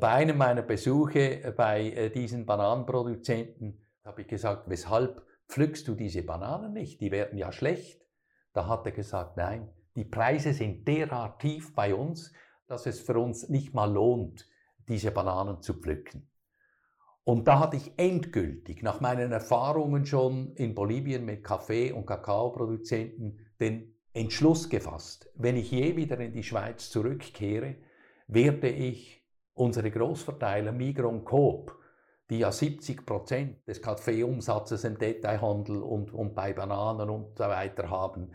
Bei einem meiner Besuche äh, bei äh, diesen Bananenproduzenten habe ich gesagt, weshalb pflückst du diese Bananen nicht? Die werden ja schlecht. Da hat er gesagt, nein, die Preise sind derart tief bei uns, dass es für uns nicht mal lohnt, diese Bananen zu pflücken. Und da hatte ich endgültig nach meinen Erfahrungen schon in Bolivien mit Kaffee- und Kakaoproduzenten den Entschluss gefasst, wenn ich je wieder in die Schweiz zurückkehre, werde ich unsere Großverteiler Migros und Coop, die ja 70 Prozent des Kaffeeumsatzes im Detailhandel und, und bei Bananen und so weiter haben,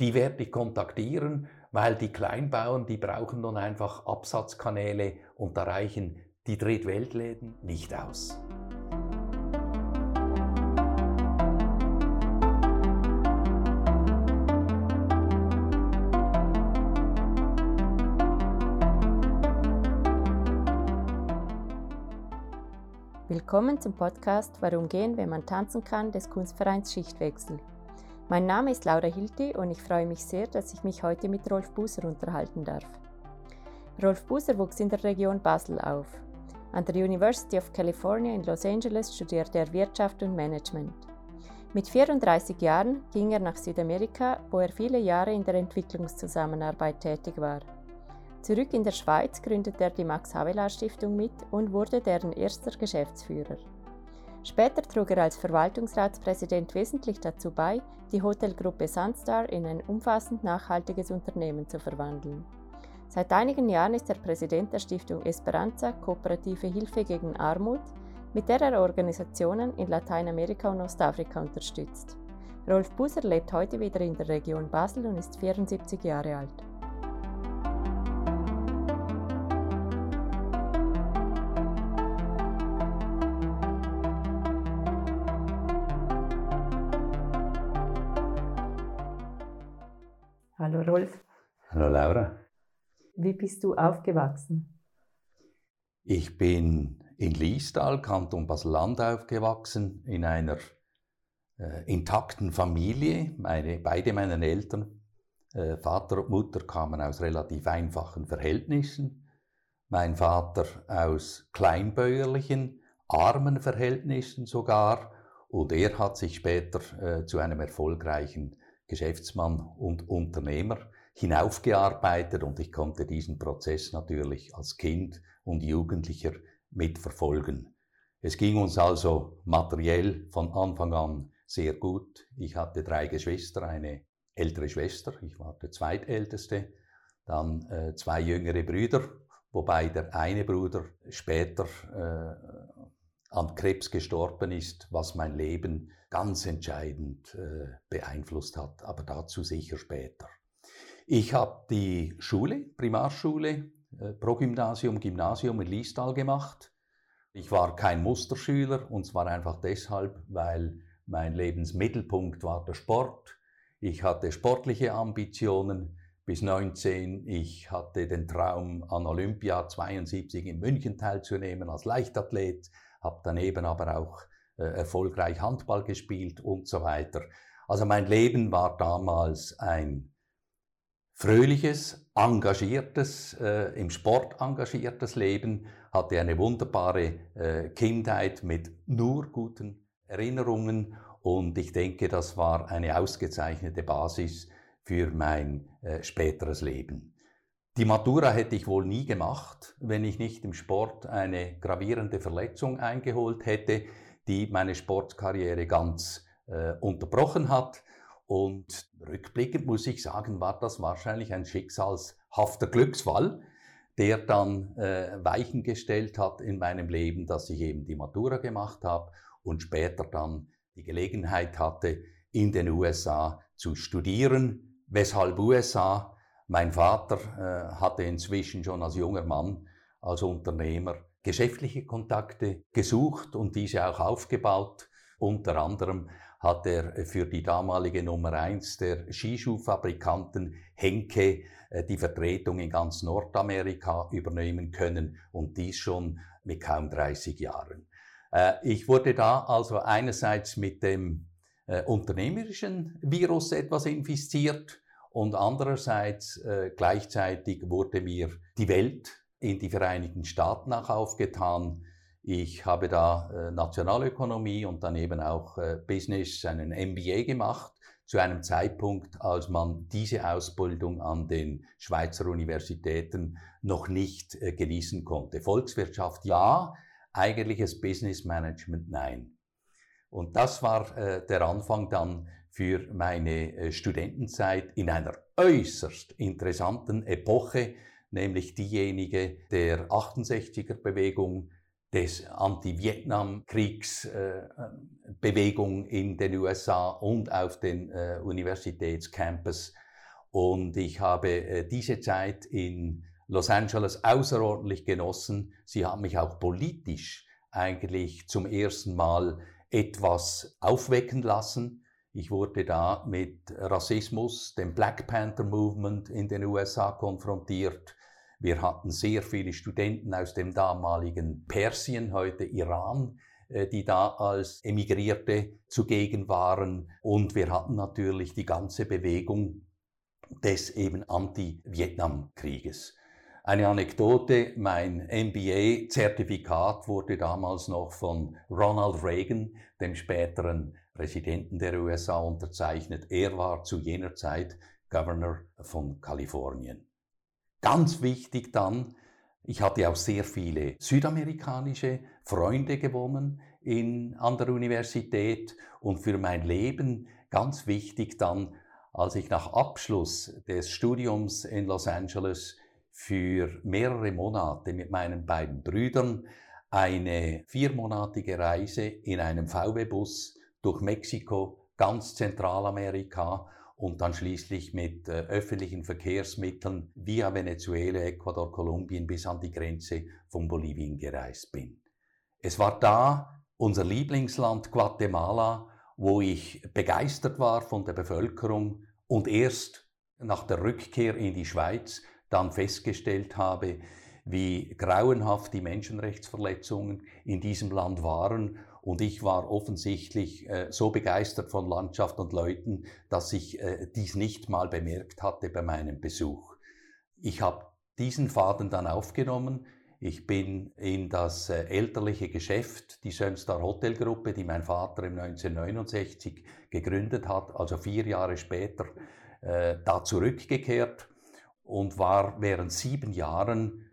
die werde ich kontaktieren, weil die Kleinbauern, die brauchen nun einfach Absatzkanäle und da reichen die Drittweltläden nicht aus. Willkommen zum Podcast Warum gehen, wenn man tanzen kann des Kunstvereins Schichtwechsel. Mein Name ist Laura Hilti und ich freue mich sehr, dass ich mich heute mit Rolf Buser unterhalten darf. Rolf Buser wuchs in der Region Basel auf. An der University of California in Los Angeles studierte er Wirtschaft und Management. Mit 34 Jahren ging er nach Südamerika, wo er viele Jahre in der Entwicklungszusammenarbeit tätig war. Zurück in der Schweiz gründete er die Max Havelaar Stiftung mit und wurde deren erster Geschäftsführer. Später trug er als Verwaltungsratspräsident wesentlich dazu bei, die Hotelgruppe Sunstar in ein umfassend nachhaltiges Unternehmen zu verwandeln. Seit einigen Jahren ist er Präsident der Stiftung Esperanza Kooperative Hilfe gegen Armut, mit der er Organisationen in Lateinamerika und Ostafrika unterstützt. Rolf Buser lebt heute wieder in der Region Basel und ist 74 Jahre alt. Hallo Rolf. Hallo Laura. Wie bist du aufgewachsen? Ich bin in Liestal, Kanton Basel-Land aufgewachsen, in einer äh, intakten Familie. Meine, beide meiner Eltern, äh, Vater und Mutter, kamen aus relativ einfachen Verhältnissen. Mein Vater aus kleinbäuerlichen, armen Verhältnissen sogar. Und er hat sich später äh, zu einem erfolgreichen Geschäftsmann und Unternehmer hinaufgearbeitet und ich konnte diesen Prozess natürlich als Kind und Jugendlicher mitverfolgen. Es ging uns also materiell von Anfang an sehr gut. Ich hatte drei Geschwister, eine ältere Schwester, ich war der zweitälteste, dann äh, zwei jüngere Brüder, wobei der eine Bruder später äh, an Krebs gestorben ist, was mein Leben ganz entscheidend äh, beeinflusst hat, aber dazu sicher später. Ich habe die Schule, Primarschule, äh, Progymnasium, Gymnasium in Liestal gemacht. Ich war kein Musterschüler und zwar einfach deshalb, weil mein Lebensmittelpunkt war der Sport. Ich hatte sportliche Ambitionen bis 19. Ich hatte den Traum, an Olympia 72 in München teilzunehmen als Leichtathlet habe daneben aber auch erfolgreich Handball gespielt und so weiter. Also mein Leben war damals ein fröhliches, engagiertes, äh, im Sport engagiertes Leben, hatte eine wunderbare äh, Kindheit mit nur guten Erinnerungen und ich denke, das war eine ausgezeichnete Basis für mein äh, späteres Leben. Die Matura hätte ich wohl nie gemacht, wenn ich nicht im Sport eine gravierende Verletzung eingeholt hätte, die meine Sportkarriere ganz äh, unterbrochen hat. Und rückblickend muss ich sagen, war das wahrscheinlich ein schicksalshafter Glücksfall, der dann äh, Weichen gestellt hat in meinem Leben, dass ich eben die Matura gemacht habe und später dann die Gelegenheit hatte, in den USA zu studieren. Weshalb USA? Mein Vater äh, hatte inzwischen schon als junger Mann, als Unternehmer, geschäftliche Kontakte gesucht und diese auch aufgebaut. Unter anderem hat er für die damalige Nummer eins der Skischuhfabrikanten Henke äh, die Vertretung in ganz Nordamerika übernehmen können und dies schon mit kaum 30 Jahren. Äh, ich wurde da also einerseits mit dem äh, unternehmerischen Virus etwas infiziert, und andererseits äh, gleichzeitig wurde mir die Welt in die Vereinigten Staaten auch aufgetan. Ich habe da äh, Nationalökonomie und dann eben auch äh, Business, einen MBA gemacht, zu einem Zeitpunkt, als man diese Ausbildung an den Schweizer Universitäten noch nicht äh, genießen konnte. Volkswirtschaft ja, eigentliches Business Management nein. Und das war äh, der Anfang dann für meine äh, Studentenzeit in einer äußerst interessanten Epoche, nämlich diejenige der 68er Bewegung, des Anti-Vietnam-Kriegs-Bewegung äh, in den USA und auf den äh, Universitätscampus. Und ich habe äh, diese Zeit in Los Angeles außerordentlich genossen. Sie haben mich auch politisch eigentlich zum ersten Mal etwas aufwecken lassen. Ich wurde da mit Rassismus, dem Black Panther Movement in den USA konfrontiert. Wir hatten sehr viele Studenten aus dem damaligen Persien, heute Iran, äh, die da als Emigrierte zugegen waren. Und wir hatten natürlich die ganze Bewegung des eben Anti-Vietnam-Krieges. Eine Anekdote, mein MBA-Zertifikat wurde damals noch von Ronald Reagan, dem späteren Präsidenten der USA, unterzeichnet. Er war zu jener Zeit Governor von Kalifornien. Ganz wichtig dann, ich hatte auch sehr viele südamerikanische Freunde gewonnen in, an der Universität und für mein Leben ganz wichtig dann, als ich nach Abschluss des Studiums in Los Angeles für mehrere Monate mit meinen beiden Brüdern eine viermonatige Reise in einem VW-Bus durch Mexiko, ganz Zentralamerika und dann schließlich mit äh, öffentlichen Verkehrsmitteln via Venezuela, Ecuador, Kolumbien bis an die Grenze von Bolivien gereist bin. Es war da unser Lieblingsland Guatemala, wo ich begeistert war von der Bevölkerung und erst nach der Rückkehr in die Schweiz dann festgestellt habe, wie grauenhaft die Menschenrechtsverletzungen in diesem Land waren. Und ich war offensichtlich äh, so begeistert von Landschaft und Leuten, dass ich äh, dies nicht mal bemerkt hatte bei meinem Besuch. Ich habe diesen Faden dann aufgenommen. Ich bin in das äh, elterliche Geschäft, die Sönstar Hotelgruppe, die mein Vater im 1969 gegründet hat, also vier Jahre später, äh, da zurückgekehrt und war während sieben Jahren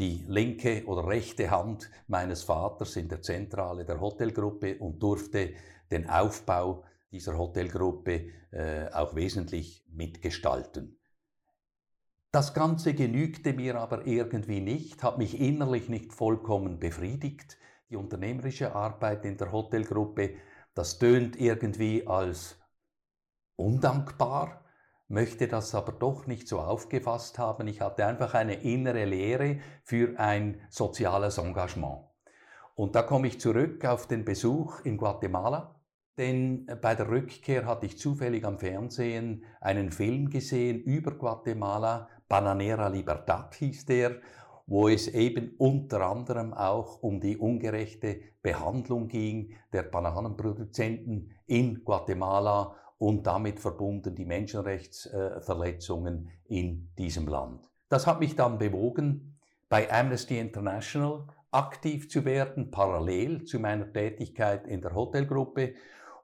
die linke oder rechte Hand meines Vaters in der Zentrale der Hotelgruppe und durfte den Aufbau dieser Hotelgruppe äh, auch wesentlich mitgestalten. Das Ganze genügte mir aber irgendwie nicht, hat mich innerlich nicht vollkommen befriedigt. Die unternehmerische Arbeit in der Hotelgruppe, das tönt irgendwie als undankbar, möchte das aber doch nicht so aufgefasst haben. Ich hatte einfach eine innere Lehre für ein soziales Engagement. Und da komme ich zurück auf den Besuch in Guatemala, denn bei der Rückkehr hatte ich zufällig am Fernsehen einen Film gesehen über Guatemala, Bananera Libertad hieß der, wo es eben unter anderem auch um die ungerechte Behandlung ging der Bananenproduzenten in Guatemala und damit verbunden die Menschenrechtsverletzungen in diesem Land. Das hat mich dann bewogen, bei Amnesty International aktiv zu werden, parallel zu meiner Tätigkeit in der Hotelgruppe.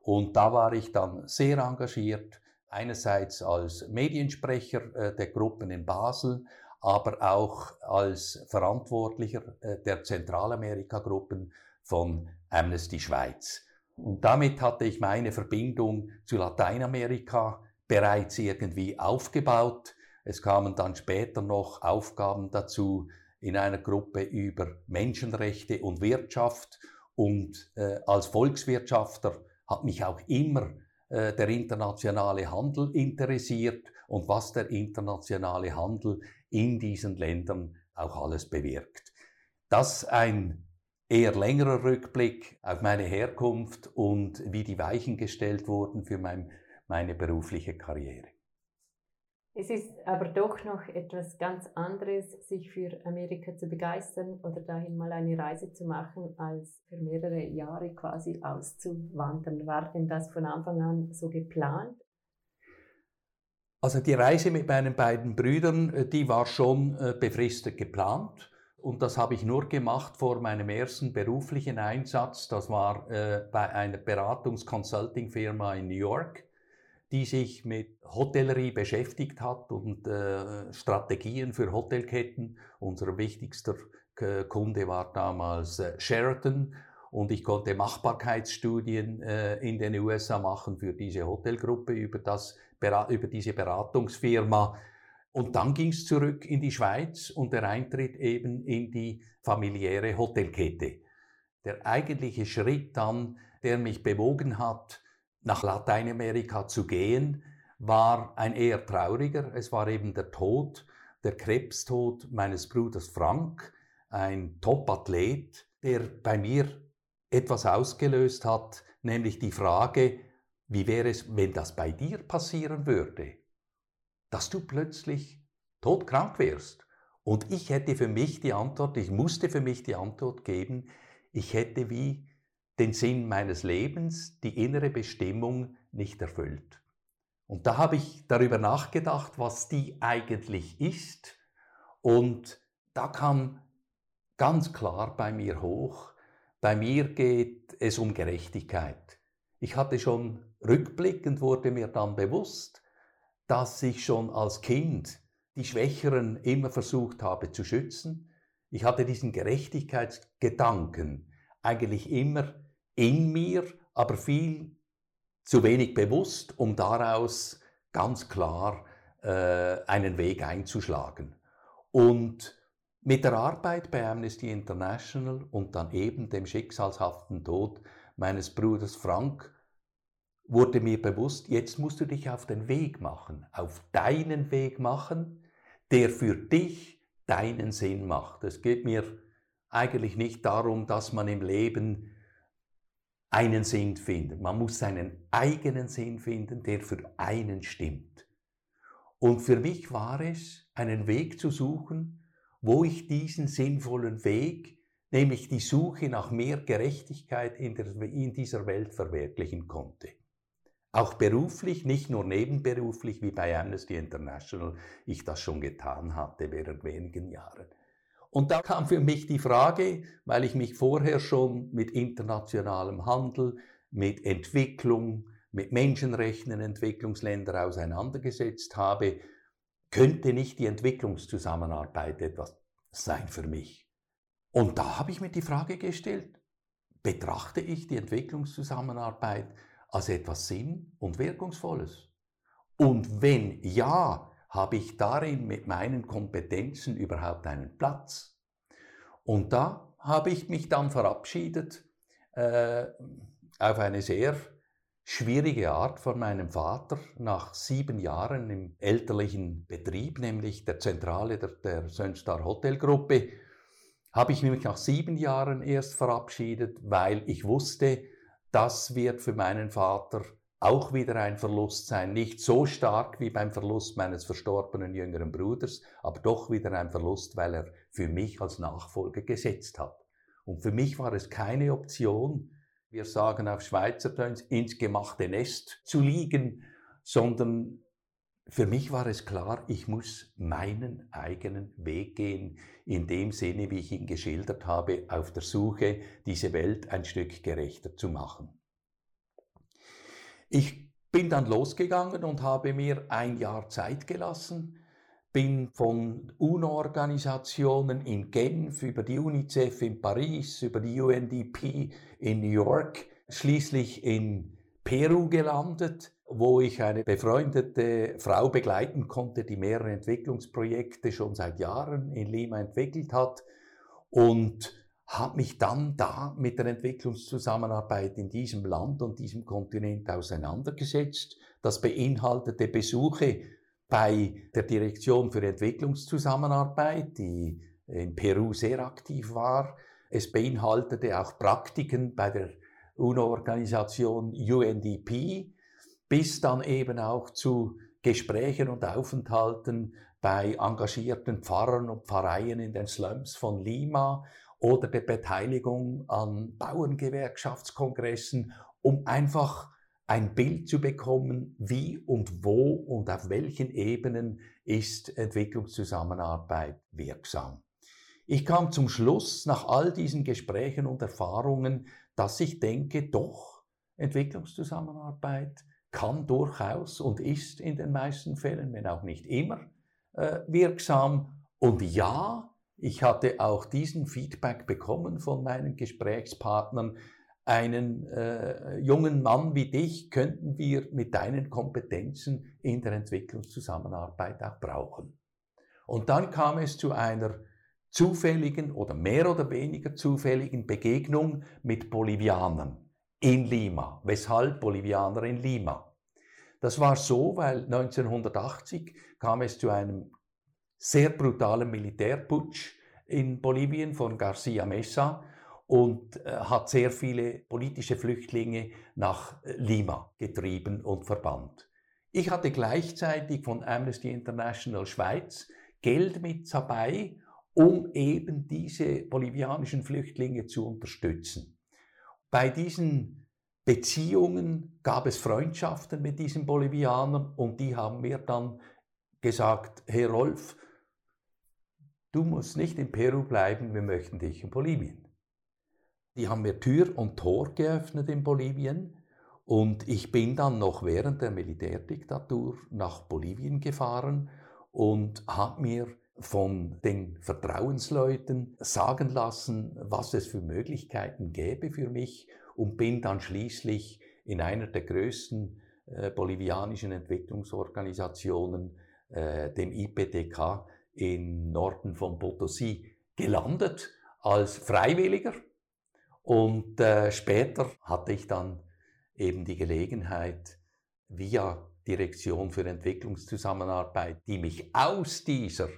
Und da war ich dann sehr engagiert, einerseits als Mediensprecher äh, der Gruppen in Basel, aber auch als Verantwortlicher äh, der Zentralamerika-Gruppen von Amnesty Schweiz. Und damit hatte ich meine Verbindung zu Lateinamerika bereits irgendwie aufgebaut. Es kamen dann später noch Aufgaben dazu in einer Gruppe über Menschenrechte und Wirtschaft. Und äh, als Volkswirtschafter hat mich auch immer äh, der internationale Handel interessiert und was der internationale Handel in diesen Ländern auch alles bewirkt. Dass ein eher längerer Rückblick auf meine Herkunft und wie die Weichen gestellt wurden für mein, meine berufliche Karriere. Es ist aber doch noch etwas ganz anderes, sich für Amerika zu begeistern oder dahin mal eine Reise zu machen, als für mehrere Jahre quasi auszuwandern. War denn das von Anfang an so geplant? Also die Reise mit meinen beiden Brüdern, äh, die war schon äh, befristet geplant. Und das habe ich nur gemacht vor meinem ersten beruflichen Einsatz. Das war äh, bei einer Beratungs-Consulting-Firma in New York, die sich mit Hotellerie beschäftigt hat und äh, Strategien für Hotelketten. Unser wichtigster äh, Kunde war damals äh, Sheraton und ich konnte Machbarkeitsstudien äh, in den USA machen für diese Hotelgruppe über, das, über diese Beratungsfirma. Und dann ging es zurück in die Schweiz und der Eintritt eben in die familiäre Hotelkette. Der eigentliche Schritt dann, der mich bewogen hat, nach Lateinamerika zu gehen, war ein eher trauriger. Es war eben der Tod, der Krebstod meines Bruders Frank, ein Top-Athlet, der bei mir etwas ausgelöst hat, nämlich die Frage, wie wäre es, wenn das bei dir passieren würde? Dass du plötzlich todkrank wärst. Und ich hätte für mich die Antwort, ich musste für mich die Antwort geben, ich hätte wie den Sinn meines Lebens, die innere Bestimmung nicht erfüllt. Und da habe ich darüber nachgedacht, was die eigentlich ist. Und da kam ganz klar bei mir hoch, bei mir geht es um Gerechtigkeit. Ich hatte schon rückblickend, wurde mir dann bewusst, dass ich schon als Kind die Schwächeren immer versucht habe zu schützen. Ich hatte diesen Gerechtigkeitsgedanken eigentlich immer in mir, aber viel zu wenig bewusst, um daraus ganz klar äh, einen Weg einzuschlagen. Und mit der Arbeit bei Amnesty International und dann eben dem schicksalshaften Tod meines Bruders Frank wurde mir bewusst, jetzt musst du dich auf den Weg machen, auf deinen Weg machen, der für dich deinen Sinn macht. Es geht mir eigentlich nicht darum, dass man im Leben einen Sinn findet. Man muss seinen eigenen Sinn finden, der für einen stimmt. Und für mich war es, einen Weg zu suchen, wo ich diesen sinnvollen Weg, nämlich die Suche nach mehr Gerechtigkeit in, der, in dieser Welt verwirklichen konnte. Auch beruflich, nicht nur nebenberuflich wie bei Amnesty International ich das schon getan hatte während wenigen Jahren. Und da kam für mich die Frage, weil ich mich vorher schon mit internationalem Handel, mit Entwicklung, mit Menschenrechten in Entwicklungsländern auseinandergesetzt habe, könnte nicht die Entwicklungszusammenarbeit etwas sein für mich? Und da habe ich mir die Frage gestellt, betrachte ich die Entwicklungszusammenarbeit als etwas Sinn- und Wirkungsvolles? Und wenn ja, habe ich darin mit meinen Kompetenzen überhaupt einen Platz? Und da habe ich mich dann verabschiedet äh, auf eine sehr schwierige Art von meinem Vater nach sieben Jahren im elterlichen Betrieb, nämlich der Zentrale der, der Sönstar Hotelgruppe, habe ich mich nach sieben Jahren erst verabschiedet, weil ich wusste, das wird für meinen Vater auch wieder ein Verlust sein. Nicht so stark wie beim Verlust meines verstorbenen jüngeren Bruders, aber doch wieder ein Verlust, weil er für mich als Nachfolger gesetzt hat. Und für mich war es keine Option, wir sagen auf Schweizerdeutsch, ins gemachte Nest zu liegen, sondern für mich war es klar, ich muss meinen eigenen Weg gehen, in dem Sinne, wie ich ihn geschildert habe, auf der Suche, diese Welt ein Stück gerechter zu machen. Ich bin dann losgegangen und habe mir ein Jahr Zeit gelassen, bin von UNO-Organisationen in Genf über die UNICEF in Paris, über die UNDP in New York, schließlich in Peru gelandet, wo ich eine befreundete Frau begleiten konnte, die mehrere Entwicklungsprojekte schon seit Jahren in Lima entwickelt hat und habe mich dann da mit der Entwicklungszusammenarbeit in diesem Land und diesem Kontinent auseinandergesetzt. Das beinhaltete Besuche bei der Direktion für Entwicklungszusammenarbeit, die in Peru sehr aktiv war. Es beinhaltete auch Praktiken bei der UNO-Organisation UNDP, bis dann eben auch zu Gesprächen und Aufenthalten bei engagierten Pfarrern und Pfarreien in den Slums von Lima oder der Beteiligung an Bauerngewerkschaftskongressen, um einfach ein Bild zu bekommen, wie und wo und auf welchen Ebenen ist Entwicklungszusammenarbeit wirksam. Ich kam zum Schluss nach all diesen Gesprächen und Erfahrungen, dass ich denke, doch, Entwicklungszusammenarbeit kann durchaus und ist in den meisten Fällen, wenn auch nicht immer, äh, wirksam. Und ja, ich hatte auch diesen Feedback bekommen von meinen Gesprächspartnern. Einen äh, jungen Mann wie dich könnten wir mit deinen Kompetenzen in der Entwicklungszusammenarbeit auch brauchen. Und dann kam es zu einer zufälligen oder mehr oder weniger zufälligen Begegnung mit Bolivianern in Lima. Weshalb Bolivianer in Lima? Das war so, weil 1980 kam es zu einem sehr brutalen Militärputsch in Bolivien von Garcia Mesa und äh, hat sehr viele politische Flüchtlinge nach äh, Lima getrieben und verbannt. Ich hatte gleichzeitig von Amnesty International Schweiz Geld mit dabei, um eben diese bolivianischen Flüchtlinge zu unterstützen. Bei diesen Beziehungen gab es Freundschaften mit diesen Bolivianern und die haben mir dann gesagt, Herr Rolf, du musst nicht in Peru bleiben, wir möchten dich in Bolivien. Die haben mir Tür und Tor geöffnet in Bolivien und ich bin dann noch während der Militärdiktatur nach Bolivien gefahren und habe mir von den Vertrauensleuten sagen lassen, was es für Möglichkeiten gäbe für mich und bin dann schließlich in einer der größten äh, bolivianischen Entwicklungsorganisationen, äh, dem IPTK, im Norden von Potosí gelandet als Freiwilliger. Und äh, später hatte ich dann eben die Gelegenheit, via Direktion für Entwicklungszusammenarbeit, die mich aus dieser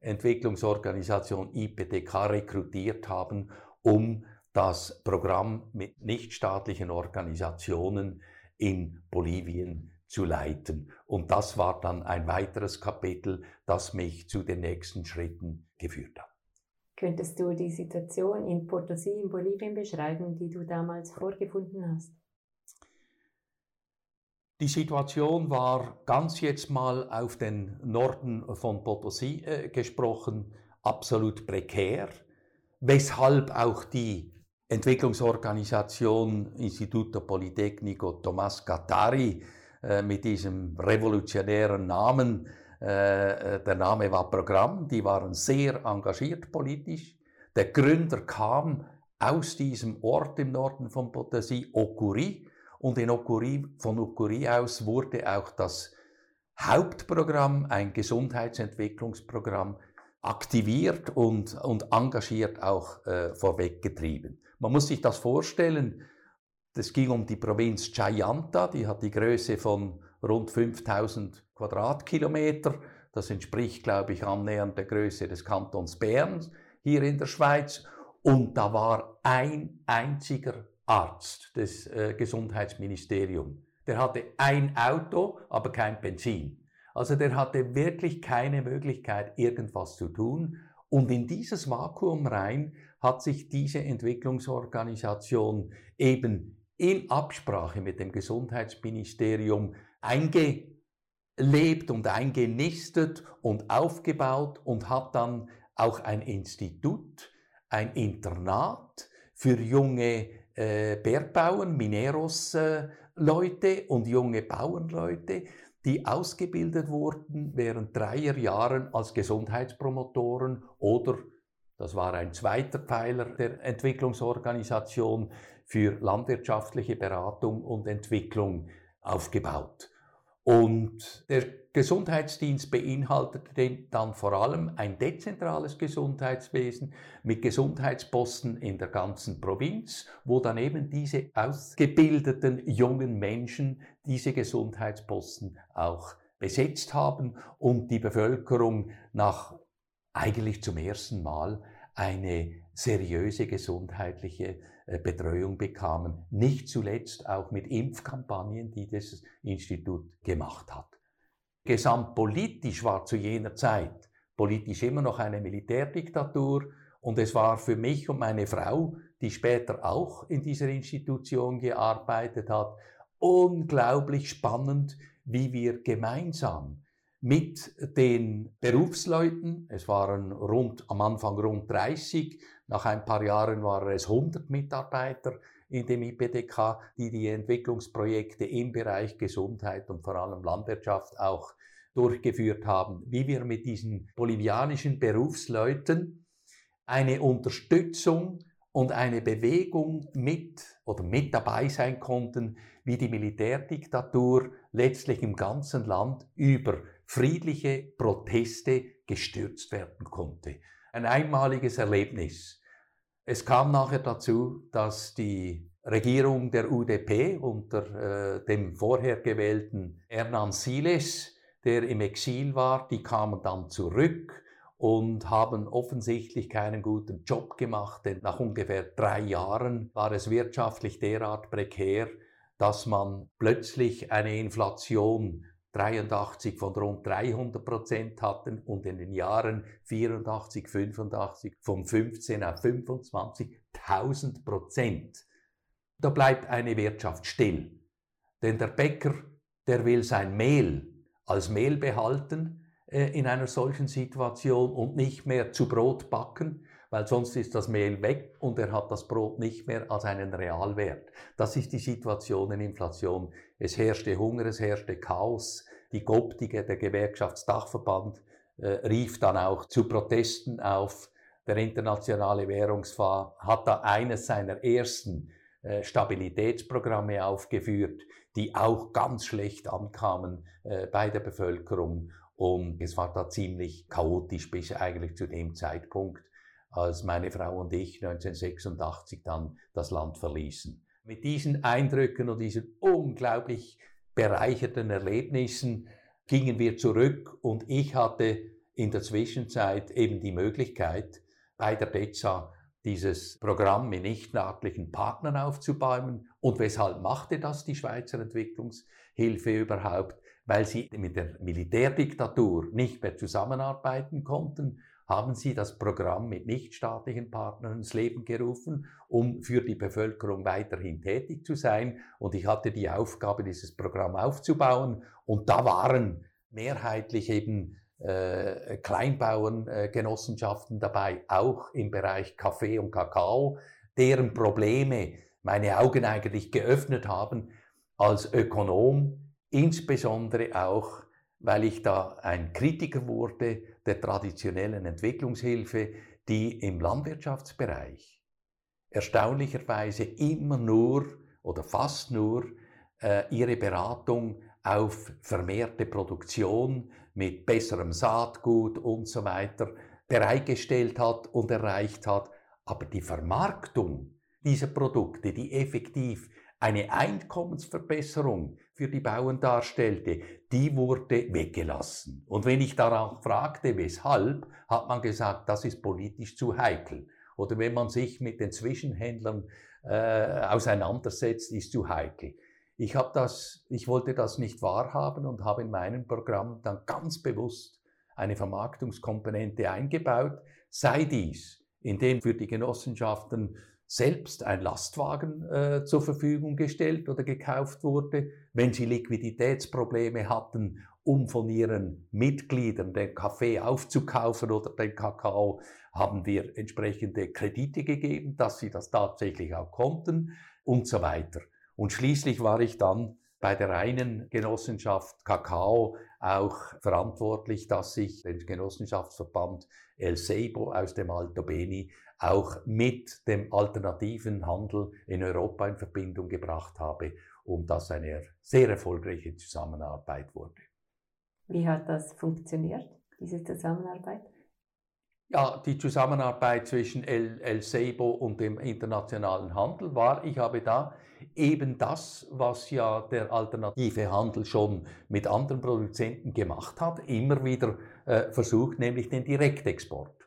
Entwicklungsorganisation IPTK rekrutiert haben, um das Programm mit nichtstaatlichen Organisationen in Bolivien zu leiten. Und das war dann ein weiteres Kapitel, das mich zu den nächsten Schritten geführt hat. Könntest du die Situation in Potosí in Bolivien beschreiben, die du damals vorgefunden hast? Die Situation war ganz jetzt mal auf den Norden von Potosí äh, gesprochen absolut prekär, weshalb auch die Entwicklungsorganisation Instituto Politecnico Tomás Gattari äh, mit diesem revolutionären Namen. Äh, äh, der Name war Programm, die waren sehr engagiert politisch. Der Gründer kam aus diesem Ort im Norden von Potosí, Okuri, und in Okuri, von Okuri aus wurde auch das Hauptprogramm, ein Gesundheitsentwicklungsprogramm, aktiviert und, und engagiert auch äh, vorweggetrieben. Man muss sich das vorstellen, das ging um die Provinz Chayanta, die hat die Größe von rund 5000 Quadratkilometer. Das entspricht, glaube ich, annähernd der Größe des Kantons Bern hier in der Schweiz. Und da war ein einziger Arzt des äh, Gesundheitsministeriums. Der hatte ein Auto, aber kein Benzin. Also der hatte wirklich keine Möglichkeit, irgendwas zu tun. Und in dieses Vakuum rein hat sich diese Entwicklungsorganisation eben in Absprache mit dem Gesundheitsministerium eingelebt und eingenistet und aufgebaut und hat dann auch ein Institut, ein Internat für junge äh, Bergbauern, Mineros-Leute äh, und junge Bauernleute, die ausgebildet wurden während dreier Jahren als Gesundheitspromotoren oder das war ein zweiter Pfeiler der Entwicklungsorganisation für landwirtschaftliche Beratung und Entwicklung aufgebaut. Und der Gesundheitsdienst beinhaltete dann vor allem ein dezentrales Gesundheitswesen mit Gesundheitsposten in der ganzen Provinz, wo dann eben diese ausgebildeten jungen Menschen diese Gesundheitsposten auch besetzt haben und die Bevölkerung nach eigentlich zum ersten Mal eine seriöse gesundheitliche äh, Betreuung bekamen, nicht zuletzt auch mit Impfkampagnen, die das Institut gemacht hat. Gesamtpolitisch war zu jener Zeit politisch immer noch eine Militärdiktatur und es war für mich und meine Frau, die später auch in dieser Institution gearbeitet hat, unglaublich spannend, wie wir gemeinsam mit den Berufsleuten. Es waren rund, am Anfang rund 30, nach ein paar Jahren waren es 100 Mitarbeiter in dem IPDK, die die Entwicklungsprojekte im Bereich Gesundheit und vor allem Landwirtschaft auch durchgeführt haben, wie wir mit diesen bolivianischen Berufsleuten eine Unterstützung und eine Bewegung mit oder mit dabei sein konnten, wie die Militärdiktatur letztlich im ganzen Land über friedliche Proteste gestürzt werden konnte. Ein einmaliges Erlebnis. Es kam nachher dazu, dass die Regierung der UDP unter äh, dem vorher gewählten Hernan Siles, der im Exil war, die kamen dann zurück und haben offensichtlich keinen guten Job gemacht, denn nach ungefähr drei Jahren war es wirtschaftlich derart prekär, dass man plötzlich eine Inflation 83 von rund 300 Prozent hatten und in den Jahren 84, 85 von 15 auf 25.000 Prozent. Da bleibt eine Wirtschaft still. Denn der Bäcker, der will sein Mehl als Mehl behalten äh, in einer solchen Situation und nicht mehr zu Brot backen, weil sonst ist das Mehl weg und er hat das Brot nicht mehr als einen Realwert. Das ist die Situation in Inflation. Es herrschte Hunger, es herrschte Chaos. Die GOPTIGE, der Gewerkschaftsdachverband, äh, rief dann auch zu Protesten auf. Der Internationale Währungsfonds hat da eines seiner ersten äh, Stabilitätsprogramme aufgeführt, die auch ganz schlecht ankamen äh, bei der Bevölkerung. Und es war da ziemlich chaotisch bis eigentlich zu dem Zeitpunkt, als meine Frau und ich 1986 dann das Land verließen. Mit diesen Eindrücken und diesen unglaublich bereicherten Erlebnissen gingen wir zurück und ich hatte in der Zwischenzeit eben die Möglichkeit, bei der DEZA dieses Programm mit nichtnahtlichen Partnern aufzubauen. Und weshalb machte das die Schweizer Entwicklungshilfe überhaupt? Weil sie mit der Militärdiktatur nicht mehr zusammenarbeiten konnten haben sie das Programm mit nichtstaatlichen Partnern ins Leben gerufen, um für die Bevölkerung weiterhin tätig zu sein. Und ich hatte die Aufgabe, dieses Programm aufzubauen. Und da waren mehrheitlich eben äh, Kleinbauerngenossenschaften äh, dabei, auch im Bereich Kaffee und Kakao, deren Probleme meine Augen eigentlich geöffnet haben als Ökonom, insbesondere auch, weil ich da ein Kritiker wurde der traditionellen Entwicklungshilfe, die im Landwirtschaftsbereich erstaunlicherweise immer nur oder fast nur äh, ihre Beratung auf vermehrte Produktion mit besserem Saatgut und so weiter bereitgestellt hat und erreicht hat. Aber die Vermarktung dieser Produkte, die effektiv eine Einkommensverbesserung für die Bauern darstellte, die wurde weggelassen. Und wenn ich daran fragte, weshalb, hat man gesagt, das ist politisch zu heikel. Oder wenn man sich mit den Zwischenhändlern äh, auseinandersetzt, ist zu heikel. Ich, hab das, ich wollte das nicht wahrhaben und habe in meinem Programm dann ganz bewusst eine Vermarktungskomponente eingebaut, sei dies, indem für die Genossenschaften selbst ein Lastwagen äh, zur Verfügung gestellt oder gekauft wurde, wenn sie Liquiditätsprobleme hatten, um von ihren Mitgliedern den Kaffee aufzukaufen oder den Kakao, haben wir entsprechende Kredite gegeben, dass sie das tatsächlich auch konnten und so weiter. Und schließlich war ich dann bei der reinen Genossenschaft Kakao auch verantwortlich, dass ich den Genossenschaftsverband El Seibo aus dem Alto Beni auch mit dem alternativen Handel in Europa in Verbindung gebracht habe und das eine sehr erfolgreiche Zusammenarbeit wurde. Wie hat das funktioniert, diese Zusammenarbeit? Ja, die Zusammenarbeit zwischen El, El Seibo und dem internationalen Handel war, ich habe da eben das, was ja der alternative Handel schon mit anderen Produzenten gemacht hat, immer wieder äh, versucht, nämlich den Direktexport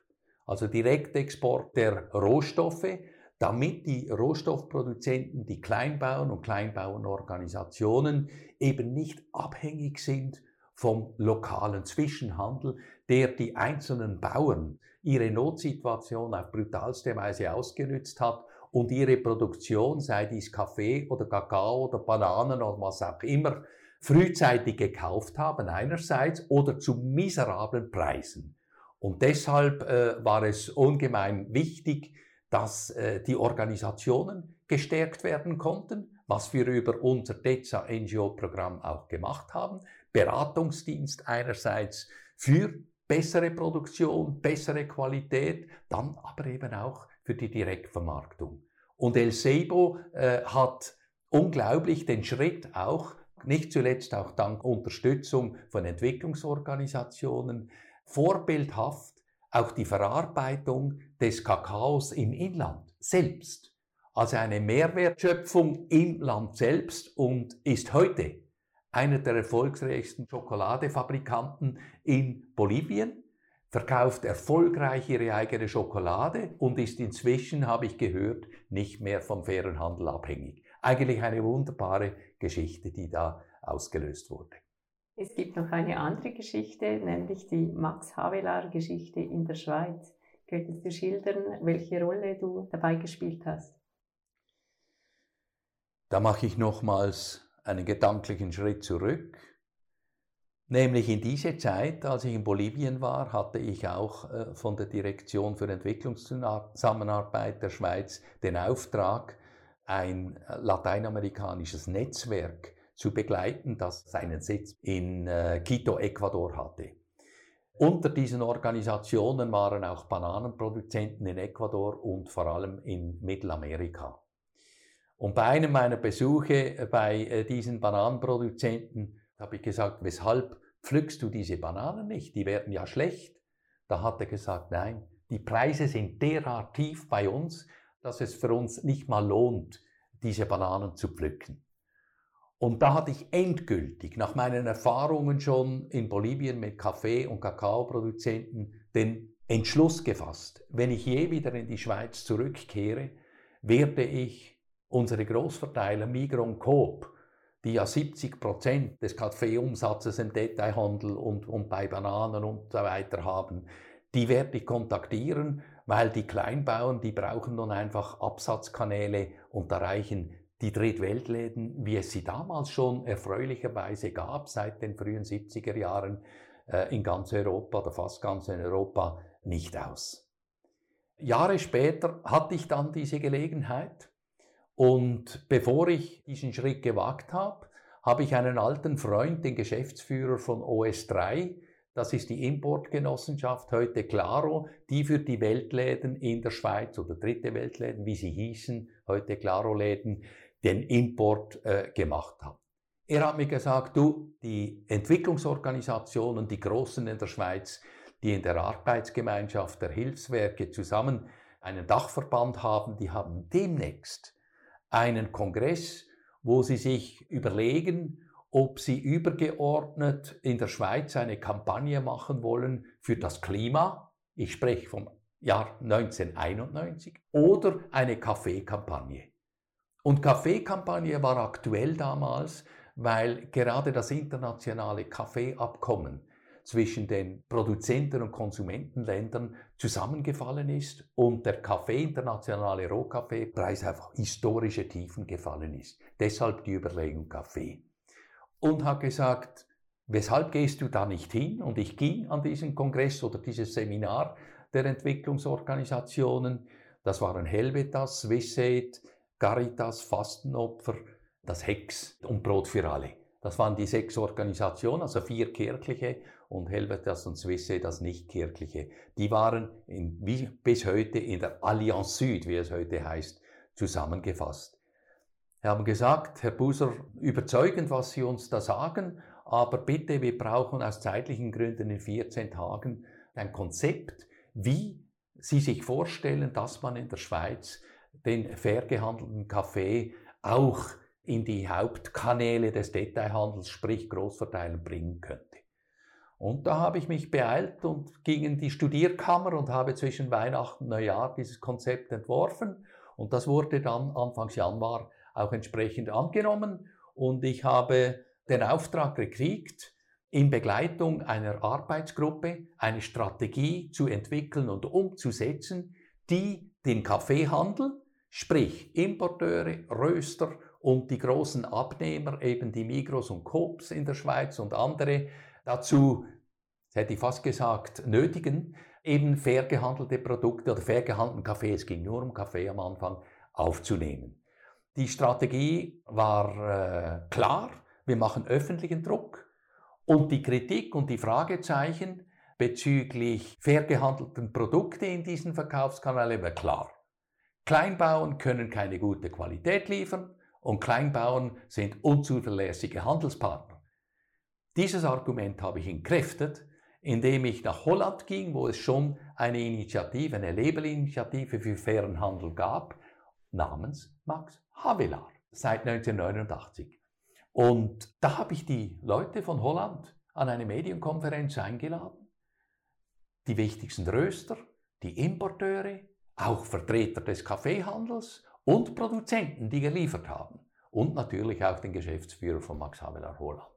also Direktexport der Rohstoffe, damit die Rohstoffproduzenten, die Kleinbauern und Kleinbauernorganisationen eben nicht abhängig sind vom lokalen Zwischenhandel, der die einzelnen Bauern ihre Notsituation auf brutalste Weise ausgenützt hat und ihre Produktion, sei dies Kaffee oder Kakao oder Bananen oder was auch immer, frühzeitig gekauft haben einerseits oder zu miserablen Preisen. Und deshalb äh, war es ungemein wichtig, dass äh, die Organisationen gestärkt werden konnten, was wir über unser DEZA NGO-Programm auch gemacht haben. Beratungsdienst einerseits für bessere Produktion, bessere Qualität, dann aber eben auch für die Direktvermarktung. Und El Seibo äh, hat unglaublich den Schritt auch, nicht zuletzt auch dank Unterstützung von Entwicklungsorganisationen, vorbildhaft auch die Verarbeitung des Kakaos im Inland selbst. Also eine Mehrwertschöpfung im Land selbst und ist heute einer der erfolgreichsten Schokoladefabrikanten in Bolivien, verkauft erfolgreich ihre eigene Schokolade und ist inzwischen, habe ich gehört, nicht mehr vom fairen Handel abhängig. Eigentlich eine wunderbare Geschichte, die da ausgelöst wurde. Es gibt noch eine andere Geschichte, nämlich die Max Havelaar-Geschichte in der Schweiz. Könntest du schildern, welche Rolle du dabei gespielt hast? Da mache ich nochmals einen gedanklichen Schritt zurück. Nämlich in diese Zeit, als ich in Bolivien war, hatte ich auch äh, von der Direktion für Entwicklungszusammenarbeit der Schweiz den Auftrag, ein lateinamerikanisches Netzwerk zu begleiten, das seinen Sitz in äh, Quito, Ecuador hatte. Unter diesen Organisationen waren auch Bananenproduzenten in Ecuador und vor allem in Mittelamerika. Und bei einem meiner Besuche äh, bei äh, diesen Bananenproduzenten habe ich gesagt, weshalb pflückst du diese Bananen nicht? Die werden ja schlecht. Da hat er gesagt, nein, die Preise sind derart tief bei uns, dass es für uns nicht mal lohnt, diese Bananen zu pflücken. Und da hatte ich endgültig, nach meinen Erfahrungen schon in Bolivien mit Kaffee- und Kakaoproduzenten, den Entschluss gefasst, wenn ich je wieder in die Schweiz zurückkehre, werde ich unsere Großverteiler Migros und Coop, die ja 70 Prozent des Kaffeeumsatzes im Detailhandel und, und bei Bananen und so weiter haben, die werde ich kontaktieren, weil die Kleinbauern, die brauchen nun einfach Absatzkanäle und da reichen die Drittweltläden, wie es sie damals schon erfreulicherweise gab, seit den frühen 70er Jahren äh, in ganz Europa oder fast ganz in Europa, nicht aus. Jahre später hatte ich dann diese Gelegenheit und bevor ich diesen Schritt gewagt habe, habe ich einen alten Freund, den Geschäftsführer von OS3, das ist die Importgenossenschaft, heute Claro, die für die Weltläden in der Schweiz oder dritte Weltläden, wie sie hießen, heute Claro-Läden, den Import äh, gemacht hat. Er hat mir gesagt, du, die Entwicklungsorganisationen, die Großen in der Schweiz, die in der Arbeitsgemeinschaft der Hilfswerke zusammen einen Dachverband haben, die haben demnächst einen Kongress, wo sie sich überlegen, ob sie übergeordnet in der Schweiz eine Kampagne machen wollen für das Klima. Ich spreche vom Jahr 1991 oder eine Kaffeekampagne. Und Kaffeekampagne war aktuell damals, weil gerade das internationale Kaffeeabkommen zwischen den Produzenten- und Konsumentenländern zusammengefallen ist und der Kaffee, internationale Rohkaffeepreis auf historische Tiefen gefallen ist. Deshalb die Überlegung Kaffee und hat gesagt, weshalb gehst du da nicht hin? Und ich ging an diesen Kongress oder dieses Seminar der Entwicklungsorganisationen. Das waren Helvetas, Swissaid, Caritas, Fastenopfer, das Hex und Brot für alle. Das waren die sechs Organisationen, also vier kirchliche und Helvetas und Swissaid das nicht kirchliche. Die waren in, wie bis heute in der Allianz Süd, wie es heute heißt, zusammengefasst. Wir haben gesagt, Herr Buser, überzeugend, was Sie uns da sagen, aber bitte, wir brauchen aus zeitlichen Gründen in 14 Tagen ein Konzept, wie Sie sich vorstellen, dass man in der Schweiz den fair gehandelten Kaffee auch in die Hauptkanäle des Detailhandels, sprich Großverteilen, bringen könnte. Und da habe ich mich beeilt und ging in die Studierkammer und habe zwischen Weihnachten und Neujahr dieses Konzept entworfen. Und das wurde dann Anfangs Januar auch entsprechend angenommen und ich habe den Auftrag gekriegt, in Begleitung einer Arbeitsgruppe eine Strategie zu entwickeln und umzusetzen, die den Kaffeehandel, Sprich, Importeure, Röster und die großen Abnehmer, eben die Migros und Coops in der Schweiz und andere, dazu, hätte ich fast gesagt, nötigen, eben fair gehandelte Produkte oder fair gehandelten Kaffee, es ging nur um Kaffee am Anfang, aufzunehmen. Die Strategie war äh, klar, wir machen öffentlichen Druck und die Kritik und die Fragezeichen bezüglich fair gehandelten Produkte in diesen Verkaufskanälen war klar. Kleinbauern können keine gute Qualität liefern und Kleinbauern sind unzuverlässige Handelspartner. Dieses Argument habe ich entkräftet, indem ich nach Holland ging, wo es schon eine Initiative, eine Labelinitiative für fairen Handel gab, namens Max Havelaar, seit 1989. Und da habe ich die Leute von Holland an eine Medienkonferenz eingeladen, die wichtigsten Röster, die Importeure, auch Vertreter des Kaffeehandels und Produzenten, die geliefert haben. Und natürlich auch den Geschäftsführer von Max Havelaar Holland.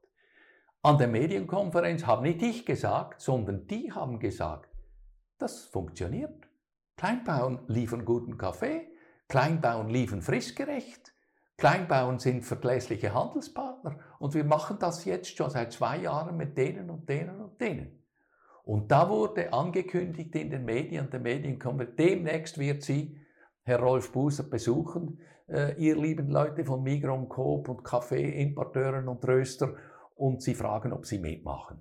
An der Medienkonferenz habe nicht ich gesagt, sondern die haben gesagt, das funktioniert. Kleinbauern liefern guten Kaffee, Kleinbauern liefern fristgerecht, Kleinbauern sind verlässliche Handelspartner und wir machen das jetzt schon seit zwei Jahren mit denen und denen und denen. Und da wurde angekündigt in den Medien, der Medienkonferenz, demnächst wird sie Herr Rolf Buser besuchen, äh, ihr lieben Leute von Migrom, Coop und Kaffeeimporteuren und Röster, und sie fragen, ob sie mitmachen.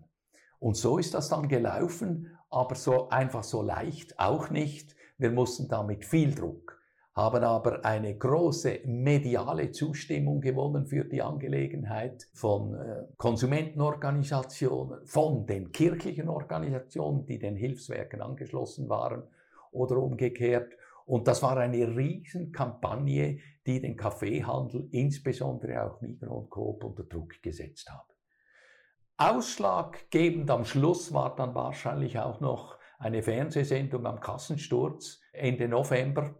Und so ist das dann gelaufen, aber so einfach so leicht auch nicht. Wir mussten da mit viel Druck haben aber eine große mediale Zustimmung gewonnen für die Angelegenheit von äh, Konsumentenorganisationen, von den kirchlichen Organisationen, die den Hilfswerken angeschlossen waren oder umgekehrt. Und das war eine Riesenkampagne, die den Kaffeehandel, insbesondere auch Migros und Coop, unter Druck gesetzt hat. Ausschlaggebend am Schluss war dann wahrscheinlich auch noch eine Fernsehsendung am Kassensturz Ende November,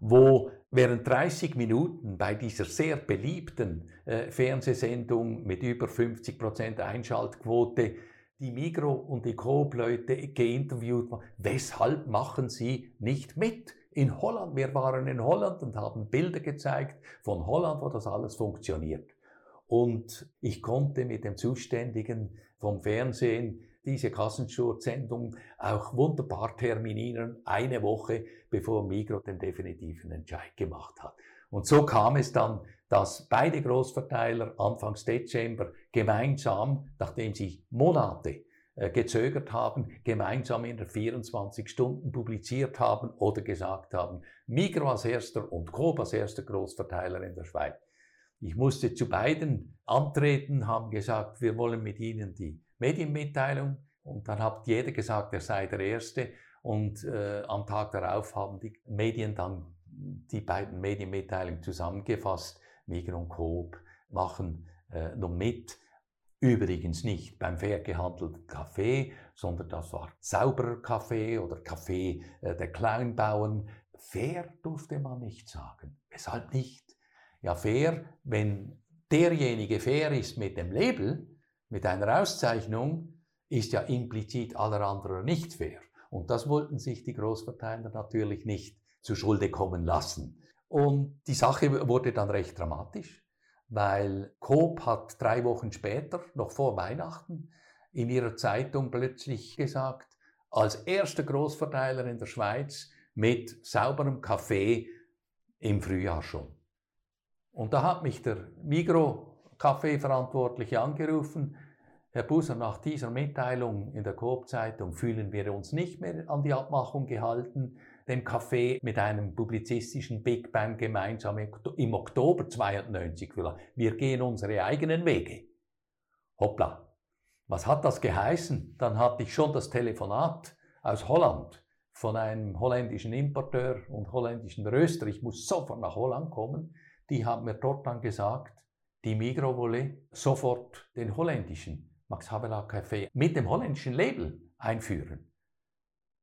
wo während 30 Minuten bei dieser sehr beliebten äh, Fernsehsendung mit über 50 Prozent Einschaltquote die Migro und die Coop-Leute geinterviewt waren. Weshalb machen sie nicht mit? In Holland, wir waren in Holland und haben Bilder gezeigt von Holland, wo das alles funktioniert. Und ich konnte mit dem Zuständigen vom Fernsehen diese Kassenschurzsendung auch wunderbar terminieren, eine Woche bevor Migro den definitiven Entscheid gemacht hat. Und so kam es dann, dass beide Großverteiler Anfangs Dezember gemeinsam, nachdem sie Monate äh, gezögert haben, gemeinsam in der 24 Stunden publiziert haben oder gesagt haben, Migro als erster und Coop als erster Großverteiler in der Schweiz. Ich musste zu beiden antreten, haben gesagt, wir wollen mit Ihnen die Medienmitteilung und dann hat jeder gesagt, er sei der Erste und äh, am Tag darauf haben die Medien dann die beiden Medienmitteilungen zusammengefasst. Migros und Coop machen äh, nun mit. Übrigens nicht beim fair gehandelten Kaffee, sondern das war sauberer Kaffee oder Kaffee äh, der Kleinbauern. Fair durfte man nicht sagen. Weshalb nicht? Ja, fair, wenn derjenige fair ist mit dem Label, mit einer Auszeichnung ist ja implizit aller anderen nicht fair. Und das wollten sich die Großverteiler natürlich nicht zu Schulde kommen lassen. Und die Sache wurde dann recht dramatisch, weil Coop hat drei Wochen später, noch vor Weihnachten, in ihrer Zeitung plötzlich gesagt, als erster Großverteiler in der Schweiz mit sauberem Kaffee im Frühjahr schon. Und da hat mich der Migro Kaffeeverantwortliche angerufen. Herr Buser, nach dieser Mitteilung in der Coop-Zeitung fühlen wir uns nicht mehr an die Abmachung gehalten, den Kaffee mit einem publizistischen Big Bang gemeinsam im Oktober 92 Wir gehen unsere eigenen Wege. Hoppla. Was hat das geheißen? Dann hatte ich schon das Telefonat aus Holland von einem holländischen Importeur und holländischen Röster. Ich muss sofort nach Holland kommen. Die haben mir dort dann gesagt, die Migro wolle sofort den holländischen Max Havelaar Café mit dem holländischen Label einführen.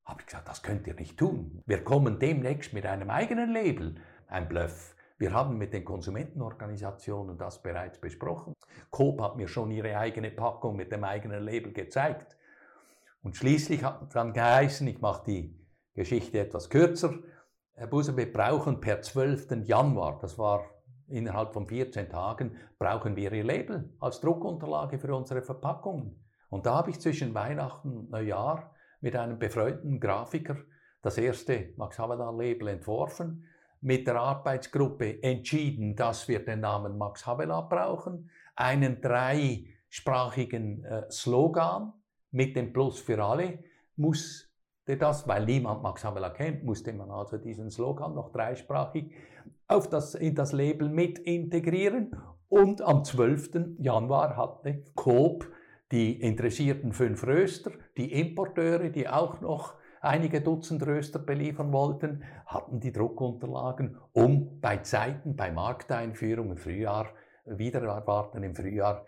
Habe ich gesagt, das könnt ihr nicht tun. Wir kommen demnächst mit einem eigenen Label. Ein Bluff. Wir haben mit den Konsumentenorganisationen das bereits besprochen. Coop hat mir schon ihre eigene Packung mit dem eigenen Label gezeigt. Und schließlich hat dann geheißen, ich mache die Geschichte etwas kürzer, Herr Buser, wir brauchen per 12. Januar, das war innerhalb von 14 Tagen, brauchen wir Ihr Label als Druckunterlage für unsere Verpackungen. Und da habe ich zwischen Weihnachten und Neujahr mit einem befreundeten Grafiker das erste Max Havelaar Label entworfen, mit der Arbeitsgruppe entschieden, dass wir den Namen Max Havelaar brauchen, einen dreisprachigen äh, Slogan mit dem Plus für alle musste das, weil niemand Max Havelaar kennt, musste man also diesen Slogan noch dreisprachig auf das, in das Label mit integrieren und am 12. Januar hatte Coop die interessierten fünf Röster, die Importeure, die auch noch einige Dutzend Röster beliefern wollten, hatten die Druckunterlagen, um bei Zeiten, bei Markteinführung im Frühjahr, wieder erwarten im Frühjahr,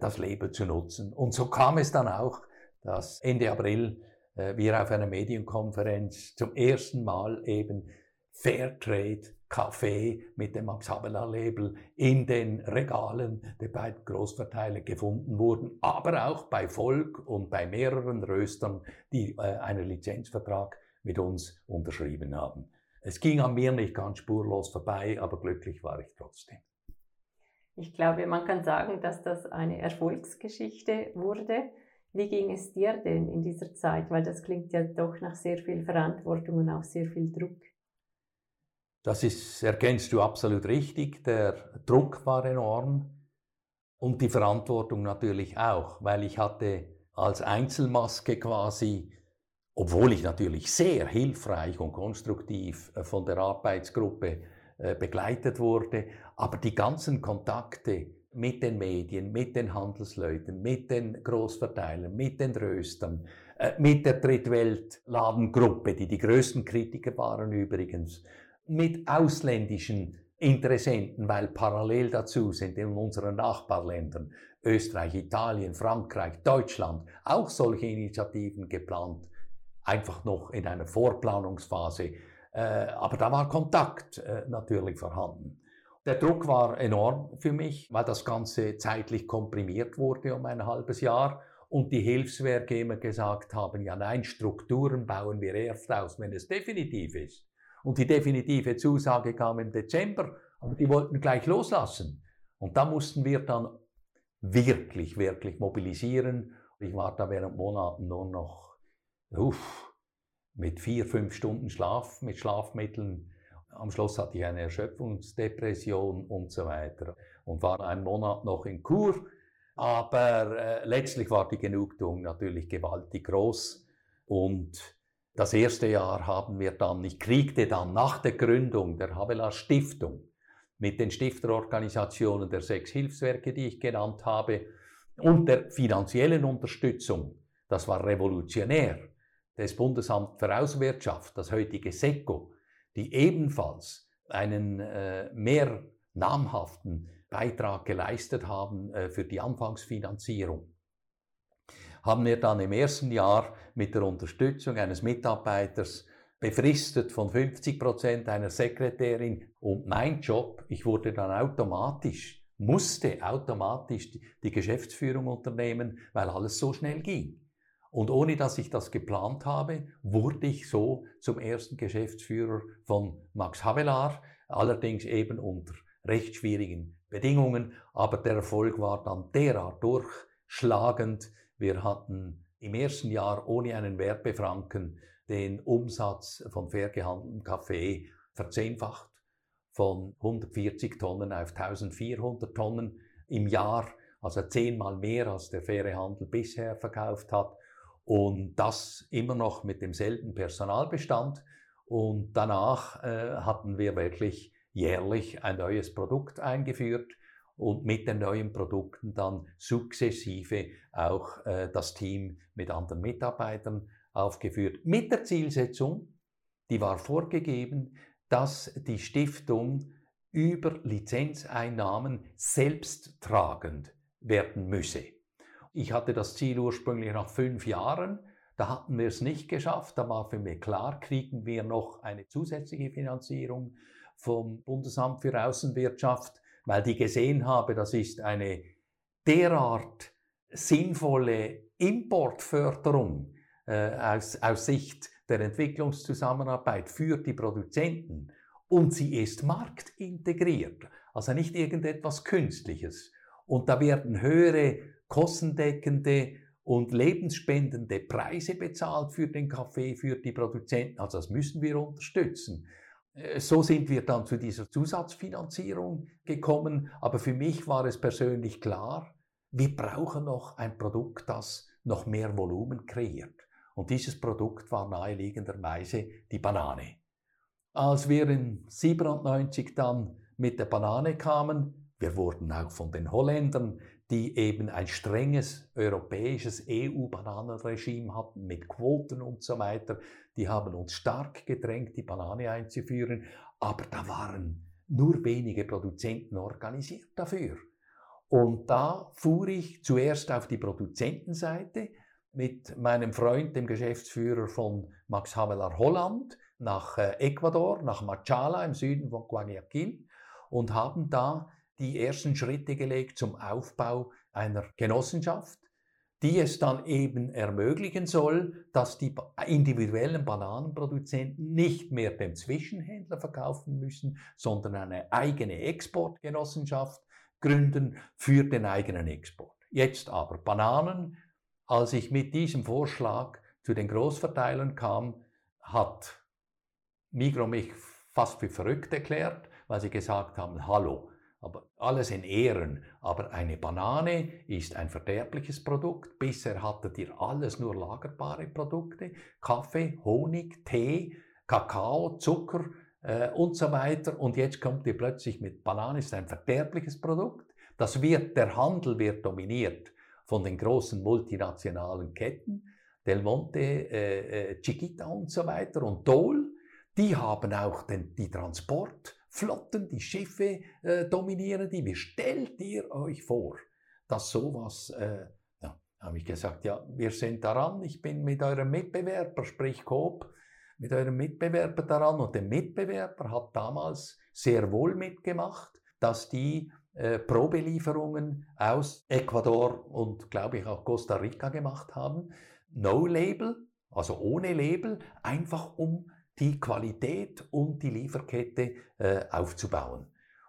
das Label zu nutzen. Und so kam es dann auch, dass Ende April wir auf einer Medienkonferenz zum ersten Mal eben Fairtrade Kaffee mit dem Max Havelaar Label in den Regalen der beiden Großverteiler gefunden wurden, aber auch bei Volk und bei mehreren Röstern, die äh, einen Lizenzvertrag mit uns unterschrieben haben. Es ging an mir nicht ganz spurlos vorbei, aber glücklich war ich trotzdem. Ich glaube, man kann sagen, dass das eine Erfolgsgeschichte wurde. Wie ging es dir denn in dieser Zeit? Weil das klingt ja doch nach sehr viel Verantwortung und auch sehr viel Druck. Das ist, erkennst du absolut richtig. Der Druck war enorm und die Verantwortung natürlich auch, weil ich hatte als Einzelmaske quasi, obwohl ich natürlich sehr hilfreich und konstruktiv äh, von der Arbeitsgruppe äh, begleitet wurde, aber die ganzen Kontakte mit den Medien, mit den Handelsleuten, mit den Großverteilern, mit den Röstern, äh, mit der Drittweltladengruppe, die die größten Kritiker waren übrigens, mit ausländischen Interessenten, weil parallel dazu sind in unseren Nachbarländern Österreich, Italien, Frankreich, Deutschland auch solche Initiativen geplant, einfach noch in einer Vorplanungsphase. Äh, aber da war Kontakt äh, natürlich vorhanden. Der Druck war enorm für mich, weil das Ganze zeitlich komprimiert wurde um ein halbes Jahr und die Hilfswerke immer gesagt haben, ja nein, Strukturen bauen wir erst aus, wenn es definitiv ist. Und die definitive Zusage kam im Dezember, aber die wollten gleich loslassen. Und da mussten wir dann wirklich, wirklich mobilisieren. Ich war da während Monaten nur noch uff, mit vier, fünf Stunden Schlaf, mit Schlafmitteln. Am Schluss hatte ich eine Erschöpfungsdepression und so weiter und war einen Monat noch in Kur. Aber äh, letztlich war die Genugtuung natürlich gewaltig groß und das erste Jahr haben wir dann, ich kriegte dann nach der Gründung der Havelaar Stiftung mit den Stifterorganisationen der sechs Hilfswerke, die ich genannt habe, und der finanziellen Unterstützung, das war revolutionär, des Bundesamt für Auswirtschaft, das heutige SECO, die ebenfalls einen äh, mehr namhaften Beitrag geleistet haben äh, für die Anfangsfinanzierung haben wir dann im ersten Jahr mit der Unterstützung eines Mitarbeiters befristet von 50 Prozent einer Sekretärin und mein Job, ich wurde dann automatisch, musste automatisch die Geschäftsführung unternehmen, weil alles so schnell ging. Und ohne dass ich das geplant habe, wurde ich so zum ersten Geschäftsführer von Max Havelaar, allerdings eben unter recht schwierigen Bedingungen, aber der Erfolg war dann derart durchschlagend, wir hatten im ersten Jahr ohne einen Werbefranken den Umsatz von fair gehandeltem Kaffee verzehnfacht von 140 Tonnen auf 1400 Tonnen im Jahr, also zehnmal mehr als der faire Handel bisher verkauft hat. Und das immer noch mit demselben Personalbestand. Und danach äh, hatten wir wirklich jährlich ein neues Produkt eingeführt und mit den neuen Produkten dann sukzessive auch äh, das Team mit anderen Mitarbeitern aufgeführt. Mit der Zielsetzung, die war vorgegeben, dass die Stiftung über Lizenzeinnahmen selbsttragend werden müsse. Ich hatte das Ziel ursprünglich nach fünf Jahren. Da hatten wir es nicht geschafft. Da war für mich klar, kriegen wir noch eine zusätzliche Finanzierung vom Bundesamt für Außenwirtschaft weil die gesehen habe, das ist eine derart sinnvolle Importförderung äh, aus, aus Sicht der Entwicklungszusammenarbeit für die Produzenten und sie ist marktintegriert, also nicht irgendetwas Künstliches. Und da werden höhere kostendeckende und lebensspendende Preise bezahlt für den Kaffee, für die Produzenten. Also das müssen wir unterstützen. Äh, so sind wir dann zu dieser Zusatzfinanzierung gekommen. Aber für mich war es persönlich klar, wir brauchen noch ein Produkt, das noch mehr Volumen kreiert. Und dieses Produkt war naheliegenderweise die Banane. Als wir in 97 dann mit der Banane kamen, wir wurden auch von den Holländern die eben ein strenges europäisches EU-Bananenregime hatten mit Quoten und so weiter. Die haben uns stark gedrängt, die Banane einzuführen, aber da waren nur wenige Produzenten organisiert dafür. Und da fuhr ich zuerst auf die Produzentenseite mit meinem Freund, dem Geschäftsführer von Max Havelaar Holland, nach äh, Ecuador, nach Machala im Süden von Guayaquil und haben da die ersten Schritte gelegt zum Aufbau einer Genossenschaft, die es dann eben ermöglichen soll, dass die individuellen Bananenproduzenten nicht mehr dem Zwischenhändler verkaufen müssen, sondern eine eigene Exportgenossenschaft gründen für den eigenen Export. Jetzt aber Bananen, als ich mit diesem Vorschlag zu den Großverteilern kam, hat Migro mich fast für verrückt erklärt, weil sie gesagt haben, hallo, aber alles in Ehren. Aber eine Banane ist ein verderbliches Produkt. Bisher hattet ihr alles nur lagerbare Produkte. Kaffee, Honig, Tee, Kakao, Zucker äh, und so weiter. Und jetzt kommt ihr plötzlich mit Banane, ist ein verderbliches Produkt. Das wird, der Handel wird dominiert von den großen multinationalen Ketten. Del Monte, äh, äh, Chiquita und so weiter und Dole. Die haben auch den, die Transport Flotten, die Schiffe äh, dominieren die. Wie stellt ihr euch vor, dass sowas, äh, ja, habe ich gesagt, ja, wir sind daran, ich bin mit eurem Mitbewerber, sprich Coop, mit eurem Mitbewerber daran und der Mitbewerber hat damals sehr wohl mitgemacht, dass die äh, Probelieferungen aus Ecuador und glaube ich auch Costa Rica gemacht haben. No Label, also ohne Label, einfach um die Qualität und die Lieferkette äh, aufzubauen.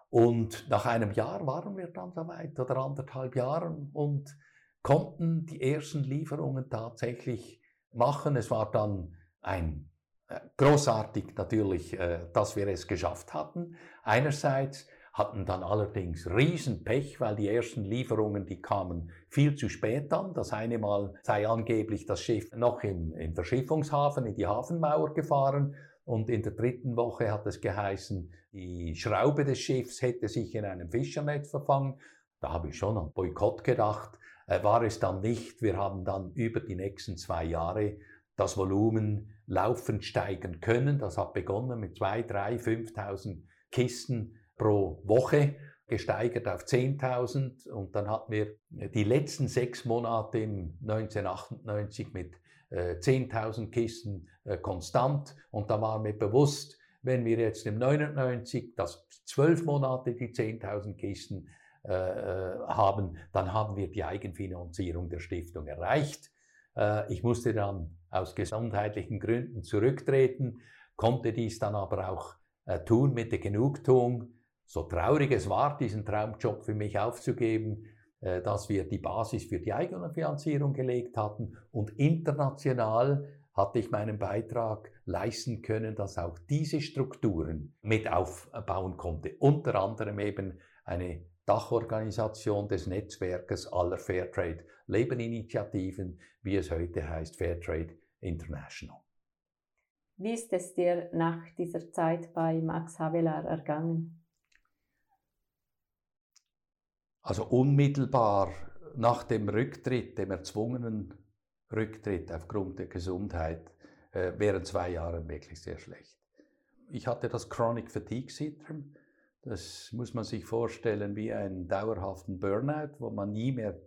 Und nach einem Jahr waren wir dann soweit oder anderthalb Jahren und konnten die ersten Lieferungen tatsächlich machen. Es war dann ein äh, großartig natürlich, äh, dass wir es geschafft hatten. Einerseits hatten dann allerdings Riesenpech, weil die ersten Lieferungen, die kamen viel zu spät an. Das eine Mal sei angeblich das Schiff noch im, im Verschiffungshafen, in die Hafenmauer gefahren und in der dritten Woche hat es geheißen, die Schraube des Schiffs hätte sich in einem Fischernetz verfangen. Da habe ich schon an Boykott gedacht. Äh, war es dann nicht. Wir haben dann über die nächsten zwei Jahre das Volumen laufend steigern können. Das hat begonnen mit zwei, drei, 5.000 Kisten pro Woche, gesteigert auf 10.000 und dann hatten wir die letzten sechs Monate im 1998 mit äh, 10.000 Kisten äh, konstant. Und da war mir bewusst, wenn wir jetzt im 99 das zwölf Monate die 10.000 Kisten äh, äh, haben, dann haben wir die Eigenfinanzierung der Stiftung erreicht. Äh, ich musste dann aus gesundheitlichen Gründen zurücktreten, konnte dies dann aber auch äh, tun mit der Genugtuung, so traurig es war, diesen Traumjob für mich aufzugeben, äh, dass wir die Basis für die eigene Finanzierung gelegt hatten und international hatte ich meinen Beitrag leisten können, dass auch diese Strukturen mit aufbauen konnte. Unter anderem eben eine Dachorganisation des Netzwerkes aller Fairtrade Lebeninitiativen, wie es heute heißt, Fairtrade International. Wie ist es dir nach dieser Zeit bei Max Havelaar ergangen? Also unmittelbar nach dem Rücktritt, dem erzwungenen Rücktritt aufgrund der Gesundheit, äh, wären zwei Jahre wirklich sehr schlecht. Ich hatte das Chronic Fatigue Syndrome. Das muss man sich vorstellen wie einen dauerhaften Burnout, wo man nie mehr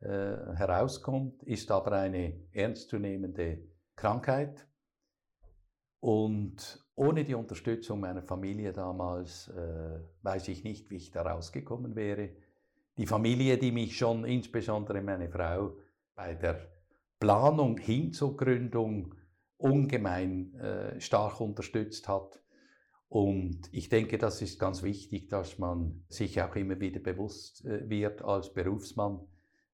äh, herauskommt, ist aber eine ernstzunehmende Krankheit. Und ohne die Unterstützung meiner Familie damals äh, weiß ich nicht, wie ich da rausgekommen wäre die Familie, die mich schon, insbesondere meine Frau, bei der Planung hin zur Gründung ungemein äh, stark unterstützt hat. Und ich denke, das ist ganz wichtig, dass man sich auch immer wieder bewusst äh, wird als Berufsmann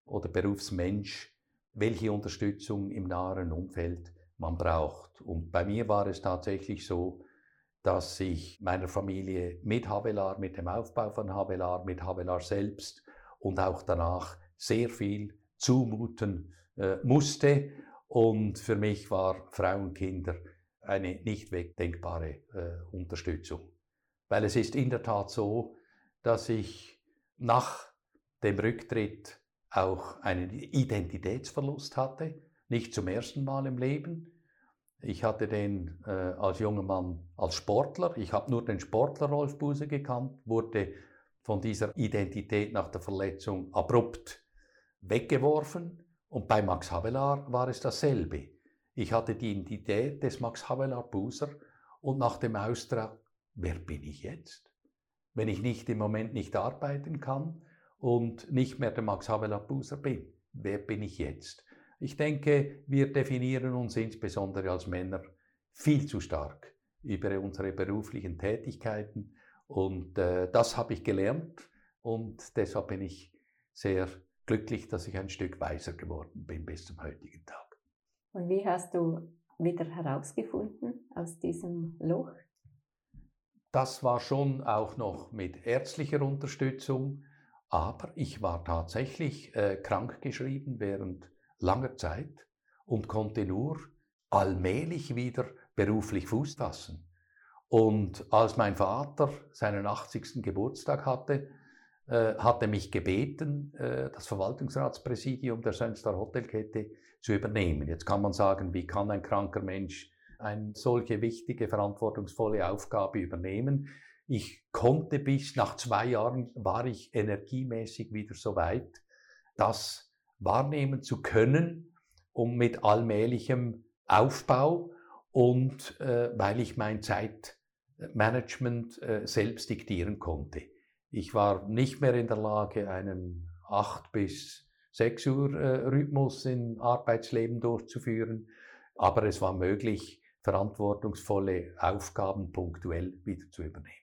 oder Berufsmensch, welche Unterstützung im nahen Umfeld man braucht. Und bei mir war es tatsächlich so, dass ich meiner Familie mit Havelar, mit dem Aufbau von Havelar, mit Havelar selbst und auch danach sehr viel zumuten äh, musste. Und für mich war Frau und Kinder eine nicht wegdenkbare äh, Unterstützung. Weil es ist in der Tat so, dass ich nach dem Rücktritt auch einen Identitätsverlust hatte, nicht zum ersten Mal im Leben. Ich hatte den äh, als junger Mann als Sportler, ich habe nur den Sportler Rolf Buse gekannt, wurde von dieser Identität nach der Verletzung abrupt weggeworfen und bei Max Havelaar war es dasselbe. Ich hatte die Identität des Max Havelaar Buser und nach dem Austrag, wer bin ich jetzt? Wenn ich nicht im Moment nicht arbeiten kann und nicht mehr der Max Havelaar Buser bin, wer bin ich jetzt? Ich denke, wir definieren uns insbesondere als Männer viel zu stark über unsere beruflichen Tätigkeiten und äh, das habe ich gelernt und deshalb bin ich sehr glücklich, dass ich ein Stück weiser geworden bin bis zum heutigen Tag. Und wie hast du wieder herausgefunden aus diesem Loch? Das war schon auch noch mit ärztlicher Unterstützung, aber ich war tatsächlich äh, krankgeschrieben während langer Zeit und konnte nur allmählich wieder beruflich Fuß fassen. Und als mein Vater seinen 80. Geburtstag hatte, äh, hatte mich gebeten, äh, das Verwaltungsratspräsidium der Sönstar Hotelkette zu übernehmen. Jetzt kann man sagen, wie kann ein kranker Mensch eine solche wichtige, verantwortungsvolle Aufgabe übernehmen? Ich konnte bis nach zwei Jahren, war ich energiemäßig wieder so weit, das wahrnehmen zu können, um mit allmählichem Aufbau und äh, weil ich mein Zeitmanagement äh, selbst diktieren konnte. Ich war nicht mehr in der Lage, einen acht bis 6 Uhr äh, Rhythmus im Arbeitsleben durchzuführen, aber es war möglich, verantwortungsvolle Aufgaben punktuell wieder zu übernehmen.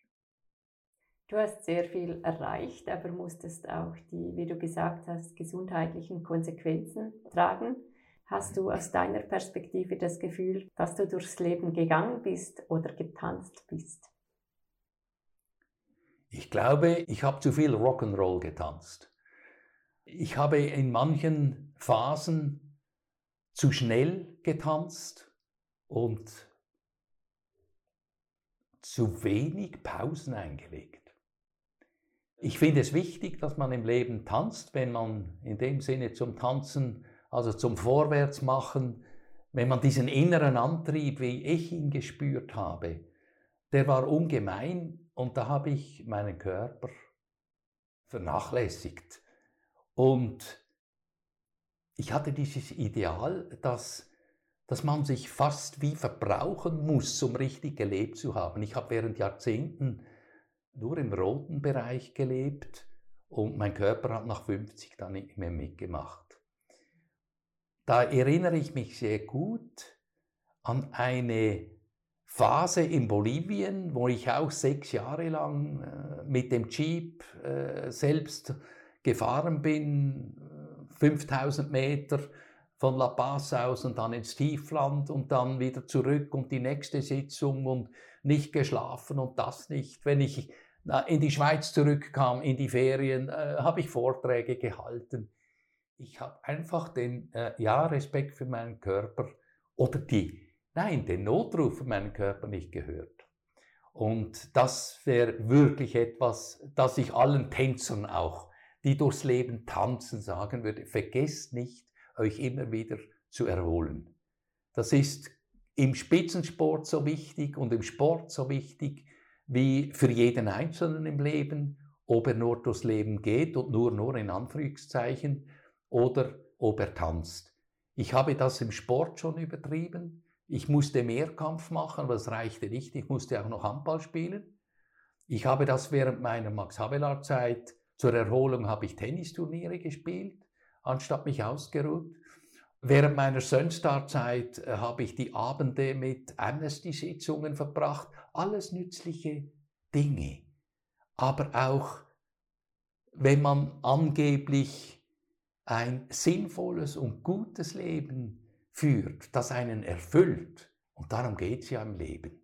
Du hast sehr viel erreicht, aber musstest auch die, wie du gesagt hast, gesundheitlichen Konsequenzen tragen. Hast du aus deiner Perspektive das Gefühl, dass du durchs Leben gegangen bist oder getanzt bist? Ich glaube, ich habe zu viel Rock'n'Roll getanzt. Ich habe in manchen Phasen zu schnell getanzt und zu wenig Pausen eingelegt. Ich finde es wichtig, dass man im Leben tanzt, wenn man in dem Sinne zum Tanzen, also zum Vorwärtsmachen, wenn man diesen inneren Antrieb, wie ich ihn gespürt habe, der war ungemein und da habe ich meinen Körper vernachlässigt. Und ich hatte dieses Ideal, dass, dass man sich fast wie verbrauchen muss, um richtig gelebt zu haben. Ich habe während Jahrzehnten nur im roten Bereich gelebt und mein Körper hat nach 50 dann nicht mehr mitgemacht. Da erinnere ich mich sehr gut an eine Phase in Bolivien, wo ich auch sechs Jahre lang äh, mit dem Jeep äh, selbst gefahren bin, 5000 Meter von La Paz aus und dann ins Tiefland und dann wieder zurück und die nächste Sitzung und nicht geschlafen und das nicht. Wenn ich in die Schweiz zurückkam, in die Ferien, äh, habe ich Vorträge gehalten. Ich habe einfach den, äh, ja, Respekt für meinen Körper oder die, nein, den Notruf für meinen Körper nicht gehört. Und das wäre wirklich etwas, das ich allen Tänzern auch die durchs Leben tanzen, sagen würde, vergesst nicht, euch immer wieder zu erholen. Das ist im Spitzensport so wichtig und im Sport so wichtig wie für jeden Einzelnen im Leben, ob er nur durchs Leben geht und nur, nur in Anführungszeichen oder ob er tanzt. Ich habe das im Sport schon übertrieben. Ich musste Mehrkampf machen, aber es reichte nicht. Ich musste auch noch Handball spielen. Ich habe das während meiner Max Havelaar Zeit zur Erholung habe ich Tennisturniere gespielt, anstatt mich ausgeruht. Während meiner Sönstar-Zeit äh, habe ich die Abende mit Amnesty-Sitzungen verbracht. Alles nützliche Dinge. Aber auch, wenn man angeblich ein sinnvolles und gutes Leben führt, das einen erfüllt, und darum geht es ja im Leben,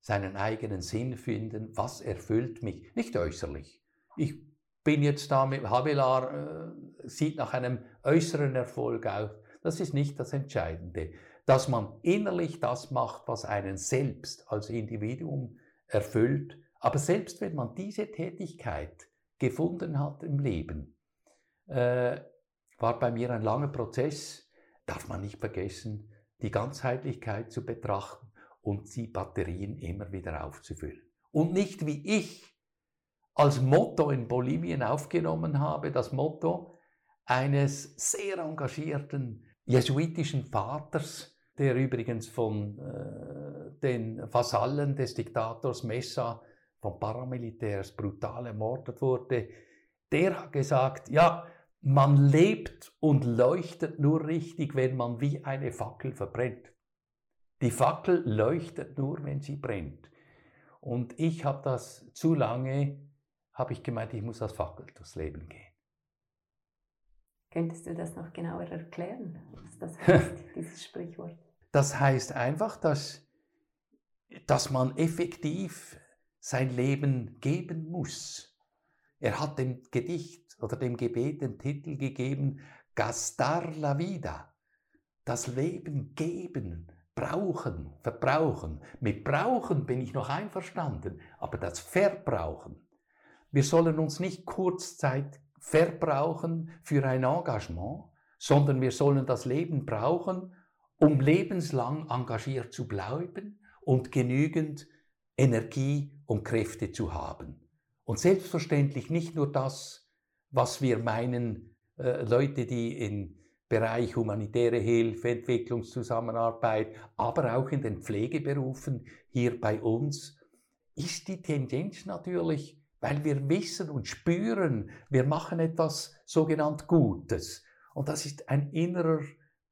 seinen eigenen Sinn finden, was erfüllt mich, nicht äußerlich. Ich bin jetzt da mit Havelar, äh, sieht nach einem äußeren Erfolg aus. Das ist nicht das Entscheidende. Dass man innerlich das macht, was einen selbst als Individuum erfüllt. Aber selbst wenn man diese Tätigkeit gefunden hat im Leben, äh, war bei mir ein langer Prozess, darf man nicht vergessen, die Ganzheitlichkeit zu betrachten und die Batterien immer wieder aufzufüllen. Und nicht wie ich als Motto in Bolivien aufgenommen habe, das Motto eines sehr engagierten jesuitischen Vaters, der übrigens von äh, den Vasallen des Diktators Messa von Paramilitärs brutal ermordet wurde, der hat gesagt, ja, man lebt und leuchtet nur richtig, wenn man wie eine Fackel verbrennt. Die Fackel leuchtet nur, wenn sie brennt. Und ich habe das zu lange, habe ich gemeint, ich muss als Fackel durchs Leben gehen. Könntest du das noch genauer erklären, was das heißt, dieses Sprichwort? Das heißt einfach, dass, dass man effektiv sein Leben geben muss. Er hat dem Gedicht oder dem Gebet den Titel gegeben, Gastar la vida, das Leben geben, brauchen, verbrauchen. Mit brauchen bin ich noch einverstanden, aber das Verbrauchen. Wir sollen uns nicht kurzzeit verbrauchen für ein Engagement, sondern wir sollen das Leben brauchen, um lebenslang engagiert zu bleiben und genügend Energie und Kräfte zu haben. Und selbstverständlich nicht nur das, was wir meinen, äh, Leute, die im Bereich humanitäre Hilfe, Entwicklungszusammenarbeit, aber auch in den Pflegeberufen hier bei uns, ist die Tendenz natürlich, weil wir wissen und spüren, wir machen etwas sogenannt Gutes. Und das ist ein innerer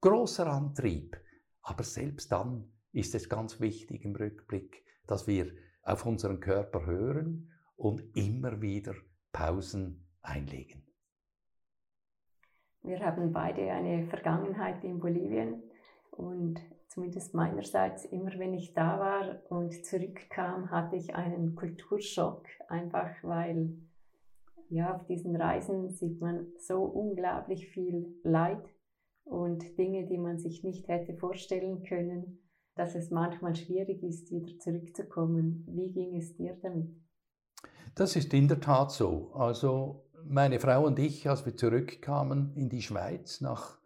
großer Antrieb. Aber selbst dann ist es ganz wichtig im Rückblick, dass wir auf unseren Körper hören und immer wieder Pausen einlegen. Wir haben beide eine Vergangenheit in Bolivien und zumindest meinerseits, immer wenn ich da war und zurückkam, hatte ich einen Kulturschock, einfach weil ja, auf diesen Reisen sieht man so unglaublich viel Leid und Dinge, die man sich nicht hätte vorstellen können, dass es manchmal schwierig ist, wieder zurückzukommen. Wie ging es dir damit? Das ist in der Tat so. Also meine Frau und ich, als wir zurückkamen in die Schweiz nach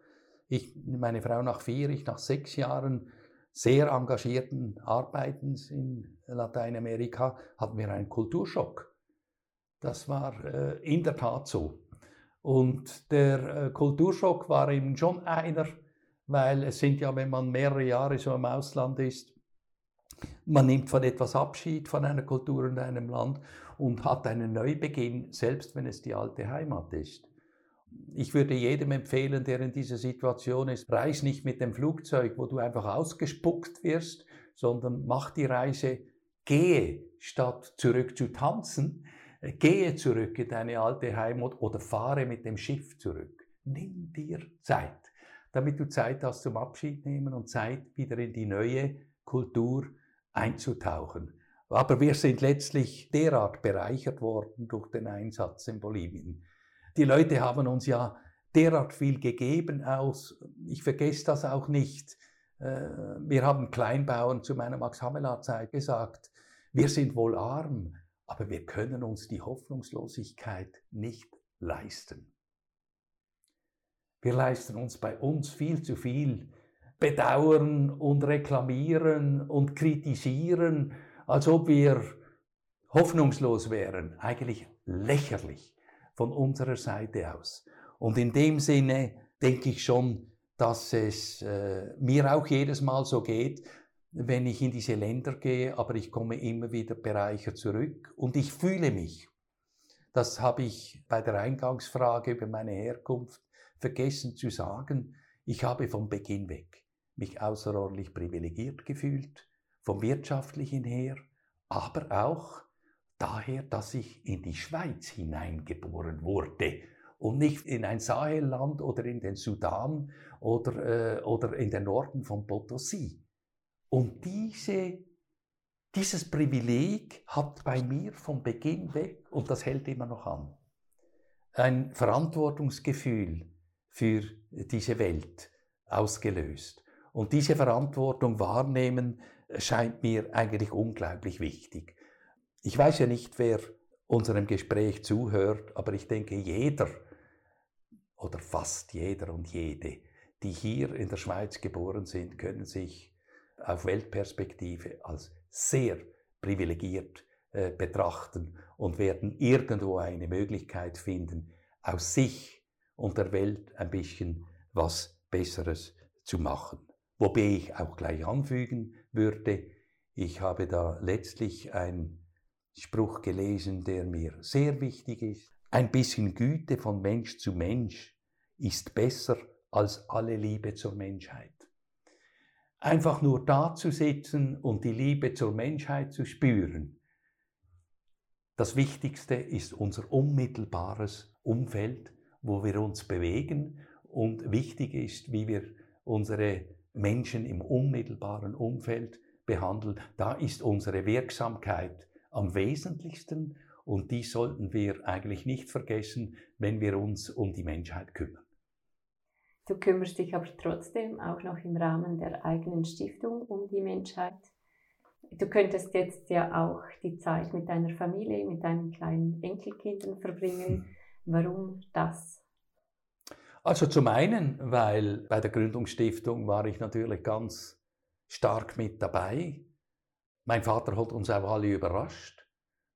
ich, meine Frau nach vier, ich nach sechs Jahren sehr engagierten Arbeitens in Lateinamerika hatten wir einen Kulturschock. Das war äh, in der Tat so. Und der äh, Kulturschock war eben schon einer, weil es sind ja, wenn man mehrere Jahre so im Ausland ist, man nimmt von etwas Abschied von einer Kultur in einem Land und hat einen Neubeginn, selbst wenn es die alte Heimat ist. Ich würde jedem empfehlen, der in dieser Situation ist, reis nicht mit dem Flugzeug, wo du einfach ausgespuckt wirst, sondern mach die Reise, gehe statt zurück zu tanzen, äh, gehe zurück in deine alte Heimat oder fahre mit dem Schiff zurück. Nimm dir Zeit, damit du Zeit hast zum Abschied nehmen und Zeit wieder in die neue Kultur einzutauchen. Aber wir sind letztlich derart bereichert worden durch den Einsatz in Bolivien die Leute haben uns ja derart viel gegeben aus. Ich vergesse das auch nicht. Äh, wir haben Kleinbauern zu meiner Max-Havelaar-Zeit gesagt, wir sind wohl arm, aber wir können uns die Hoffnungslosigkeit nicht leisten. Wir leisten uns bei uns viel zu viel bedauern und reklamieren und kritisieren, als ob wir hoffnungslos wären. Eigentlich lächerlich von unserer Seite aus. Und in dem Sinne denke ich schon, dass es äh, mir auch jedes Mal so geht, wenn ich in diese Länder gehe, aber ich komme immer wieder bereichert zurück und ich fühle mich. Das habe ich bei der Eingangsfrage über meine Herkunft vergessen zu sagen. ich habe vom Beginn weg mich außerordentlich privilegiert gefühlt, vom wirtschaftlichen her, aber auch daher, dass ich in die Schweiz hineingeboren wurde und nicht in ein Sahelland oder in den Sudan oder, äh, oder in den Norden von Potosi. Und diese, dieses Privileg hat bei mir vom Beginn weg, und das hält immer noch an, ein Verantwortungsgefühl für diese Welt ausgelöst. Und diese Verantwortung wahrnehmen scheint mir eigentlich unglaublich wichtig. Ich weiß ja nicht, wer unserem Gespräch zuhört, aber ich denke, jeder oder fast jeder und jede, die hier in der Schweiz geboren sind, können sich auf Weltperspektive als sehr privilegiert äh, betrachten und werden irgendwo eine Möglichkeit finden, aus sich und der Welt ein bisschen was Besseres zu machen. Wobei ich auch gleich anfügen würde, ich habe da letztlich einen Spruch gelesen, der mir sehr wichtig ist. Ein bisschen Güte von Mensch zu Mensch ist besser als alle Liebe zur Menschheit. Einfach nur da zu sitzen und die Liebe zur Menschheit zu spüren. Das Wichtigste ist unser unmittelbares Umfeld, wo wir uns bewegen und wichtig ist, wie wir unsere Menschen im unmittelbaren Umfeld behandeln. Da ist unsere Wirksamkeit am wesentlichsten und die sollten wir eigentlich nicht vergessen, wenn wir uns um die Menschheit kümmern. Du kümmerst dich aber trotzdem auch noch im Rahmen der eigenen Stiftung um die Menschheit. Du könntest jetzt ja auch die Zeit mit deiner Familie, mit deinen kleinen Enkelkindern verbringen. Warum das? Also zum einen, weil bei der Gründungsstiftung war ich natürlich ganz stark mit dabei. Mein Vater hat uns auch alle überrascht.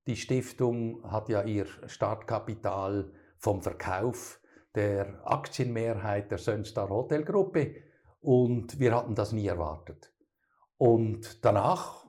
Die Stiftung hat ja ihr Startkapital vom Verkauf der Aktienmehrheit der Sönstar Hotelgruppe und wir hatten das nie erwartet. Und danach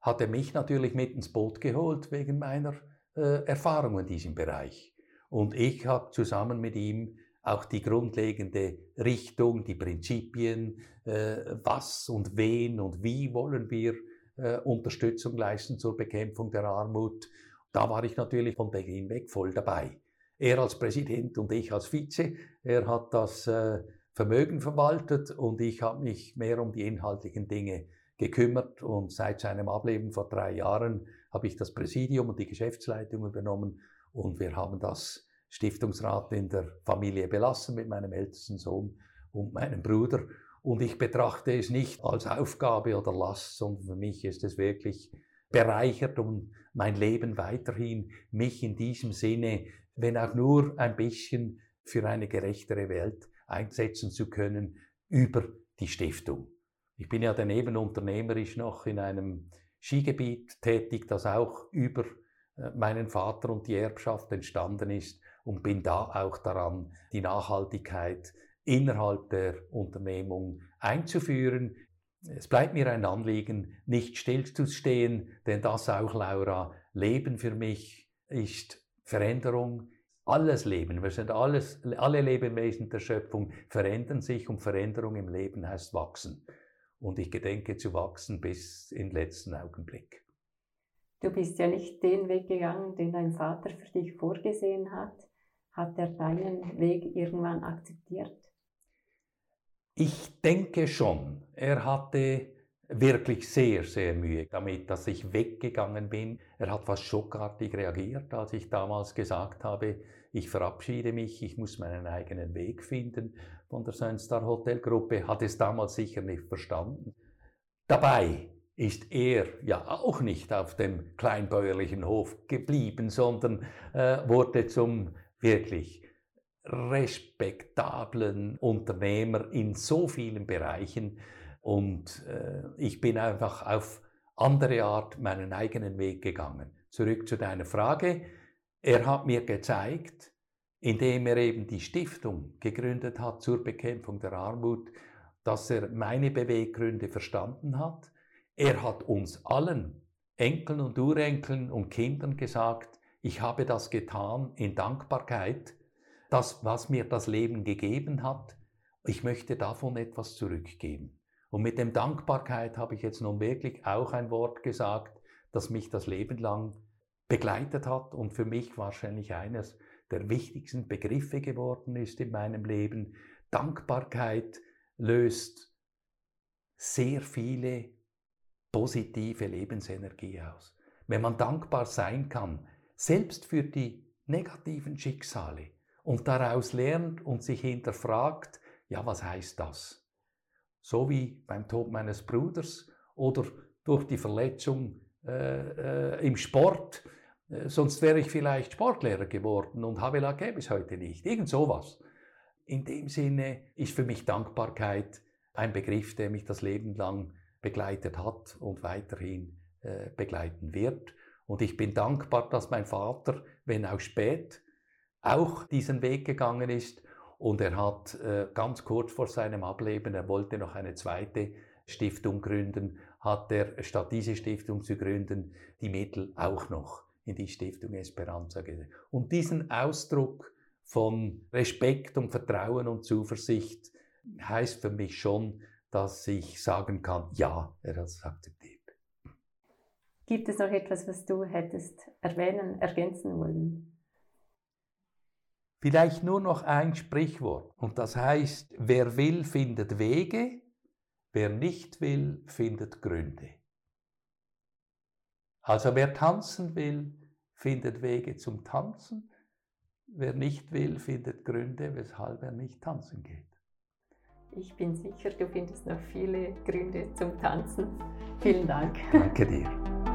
hat er mich natürlich mit ins Boot geholt wegen meiner äh, Erfahrung in diesem Bereich. Und ich habe zusammen mit ihm auch die grundlegende Richtung, die Prinzipien, äh, was und wen und wie wollen wir äh, Unterstützung leisten zur Bekämpfung der Armut. Da war ich natürlich von Beginn weg voll dabei. Er als Präsident und ich als Vize. Er hat das äh, Vermögen verwaltet und ich habe mich mehr um die inhaltlichen Dinge gekümmert und seit seinem Ableben vor drei Jahren habe ich das Präsidium und die Geschäftsleitung übernommen und wir haben das Stiftungsrat in der Familie belassen mit meinem ältesten Sohn und meinem Bruder. Und ich betrachte es nicht als Aufgabe oder Last, sondern für mich ist es wirklich bereichert und mein Leben weiterhin, mich in diesem Sinne, wenn auch nur ein bisschen für eine gerechtere Welt einsetzen zu können über die Stiftung. Ich bin ja daneben unternehmerisch noch in einem Skigebiet tätig, das auch über äh, meinen Vater und die Erbschaft entstanden ist und bin da auch daran, die Nachhaltigkeit innerhalb der Unternehmung einzuführen. Es bleibt mir ein Anliegen, nicht stillzustehen, denn das auch, Laura, Leben für mich ist Veränderung. Alles Leben, wir sind alles, alle Lebewesen der Schöpfung verändern sich und Veränderung im Leben heißt wachsen. Und ich gedenke zu wachsen bis in letzten Augenblick. Du bist ja nicht den Weg gegangen, den dein Vater für dich vorgesehen hat. Hat er deinen Weg irgendwann akzeptiert? Ich denke schon. Er hatte wirklich sehr, sehr Mühe damit, dass ich weggegangen bin. Er hat fast schockartig reagiert, als ich damals gesagt habe, ich verabschiede mich, ich muss meinen eigenen Weg finden von der Sunstar Hotel Gruppe, hat es damals sicher nicht verstanden. Dabei ist er ja auch nicht auf dem kleinbäuerlichen Hof geblieben, sondern äh, wurde zum wirklich respektablen Unternehmer in so vielen Bereichen und äh, ich bin einfach auf andere Art meinen eigenen Weg gegangen. Zurück zu deiner Frage. Er hat mir gezeigt, indem er eben die Stiftung gegründet hat zur Bekämpfung der Armut, dass er meine Beweggründe verstanden hat. Er hat uns allen, Enkeln und Urenkeln und Kindern gesagt, ich habe das getan in Dankbarkeit, das, was mir das Leben gegeben hat. Ich möchte davon etwas zurückgeben. Und mit dem Dankbarkeit habe ich jetzt nun wirklich auch ein Wort gesagt, das mich das Leben lang begleitet hat und für mich wahrscheinlich eines der wichtigsten Begriffe geworden ist in meinem Leben. Dankbarkeit löst sehr viele positive Lebensenergie aus. Wenn man dankbar sein kann, selbst für die negativen Schicksale und daraus lernt und sich hinterfragt, ja, was heißt das? So wie beim Tod meines Bruders oder durch die Verletzung äh, äh, im Sport, äh, sonst wäre ich vielleicht Sportlehrer geworden und Havela gäbe es heute nicht. Irgend sowas. In dem Sinne ist für mich Dankbarkeit ein Begriff, der mich das Leben lang begleitet hat und weiterhin äh, begleiten wird. Und ich bin dankbar, dass mein Vater, wenn auch spät, auch diesen Weg gegangen ist. Und er hat äh, ganz kurz vor seinem Ableben, er wollte noch eine zweite Stiftung gründen, hat er, statt diese Stiftung zu gründen, die Mittel auch noch in die Stiftung Esperanza gegeben. Und diesen Ausdruck von Respekt und Vertrauen und Zuversicht heißt für mich schon, dass ich sagen kann, ja, er hat es akzeptiert. Gibt es noch etwas, was du hättest erwähnen, ergänzen wollen? Vielleicht nur noch ein Sprichwort. Und das heißt, wer will, findet Wege, wer nicht will, findet Gründe. Also wer tanzen will, findet Wege zum Tanzen. Wer nicht will, findet Gründe, weshalb er nicht tanzen geht. Ich bin sicher, du findest noch viele Gründe zum Tanzen. Vielen Dank. Danke dir.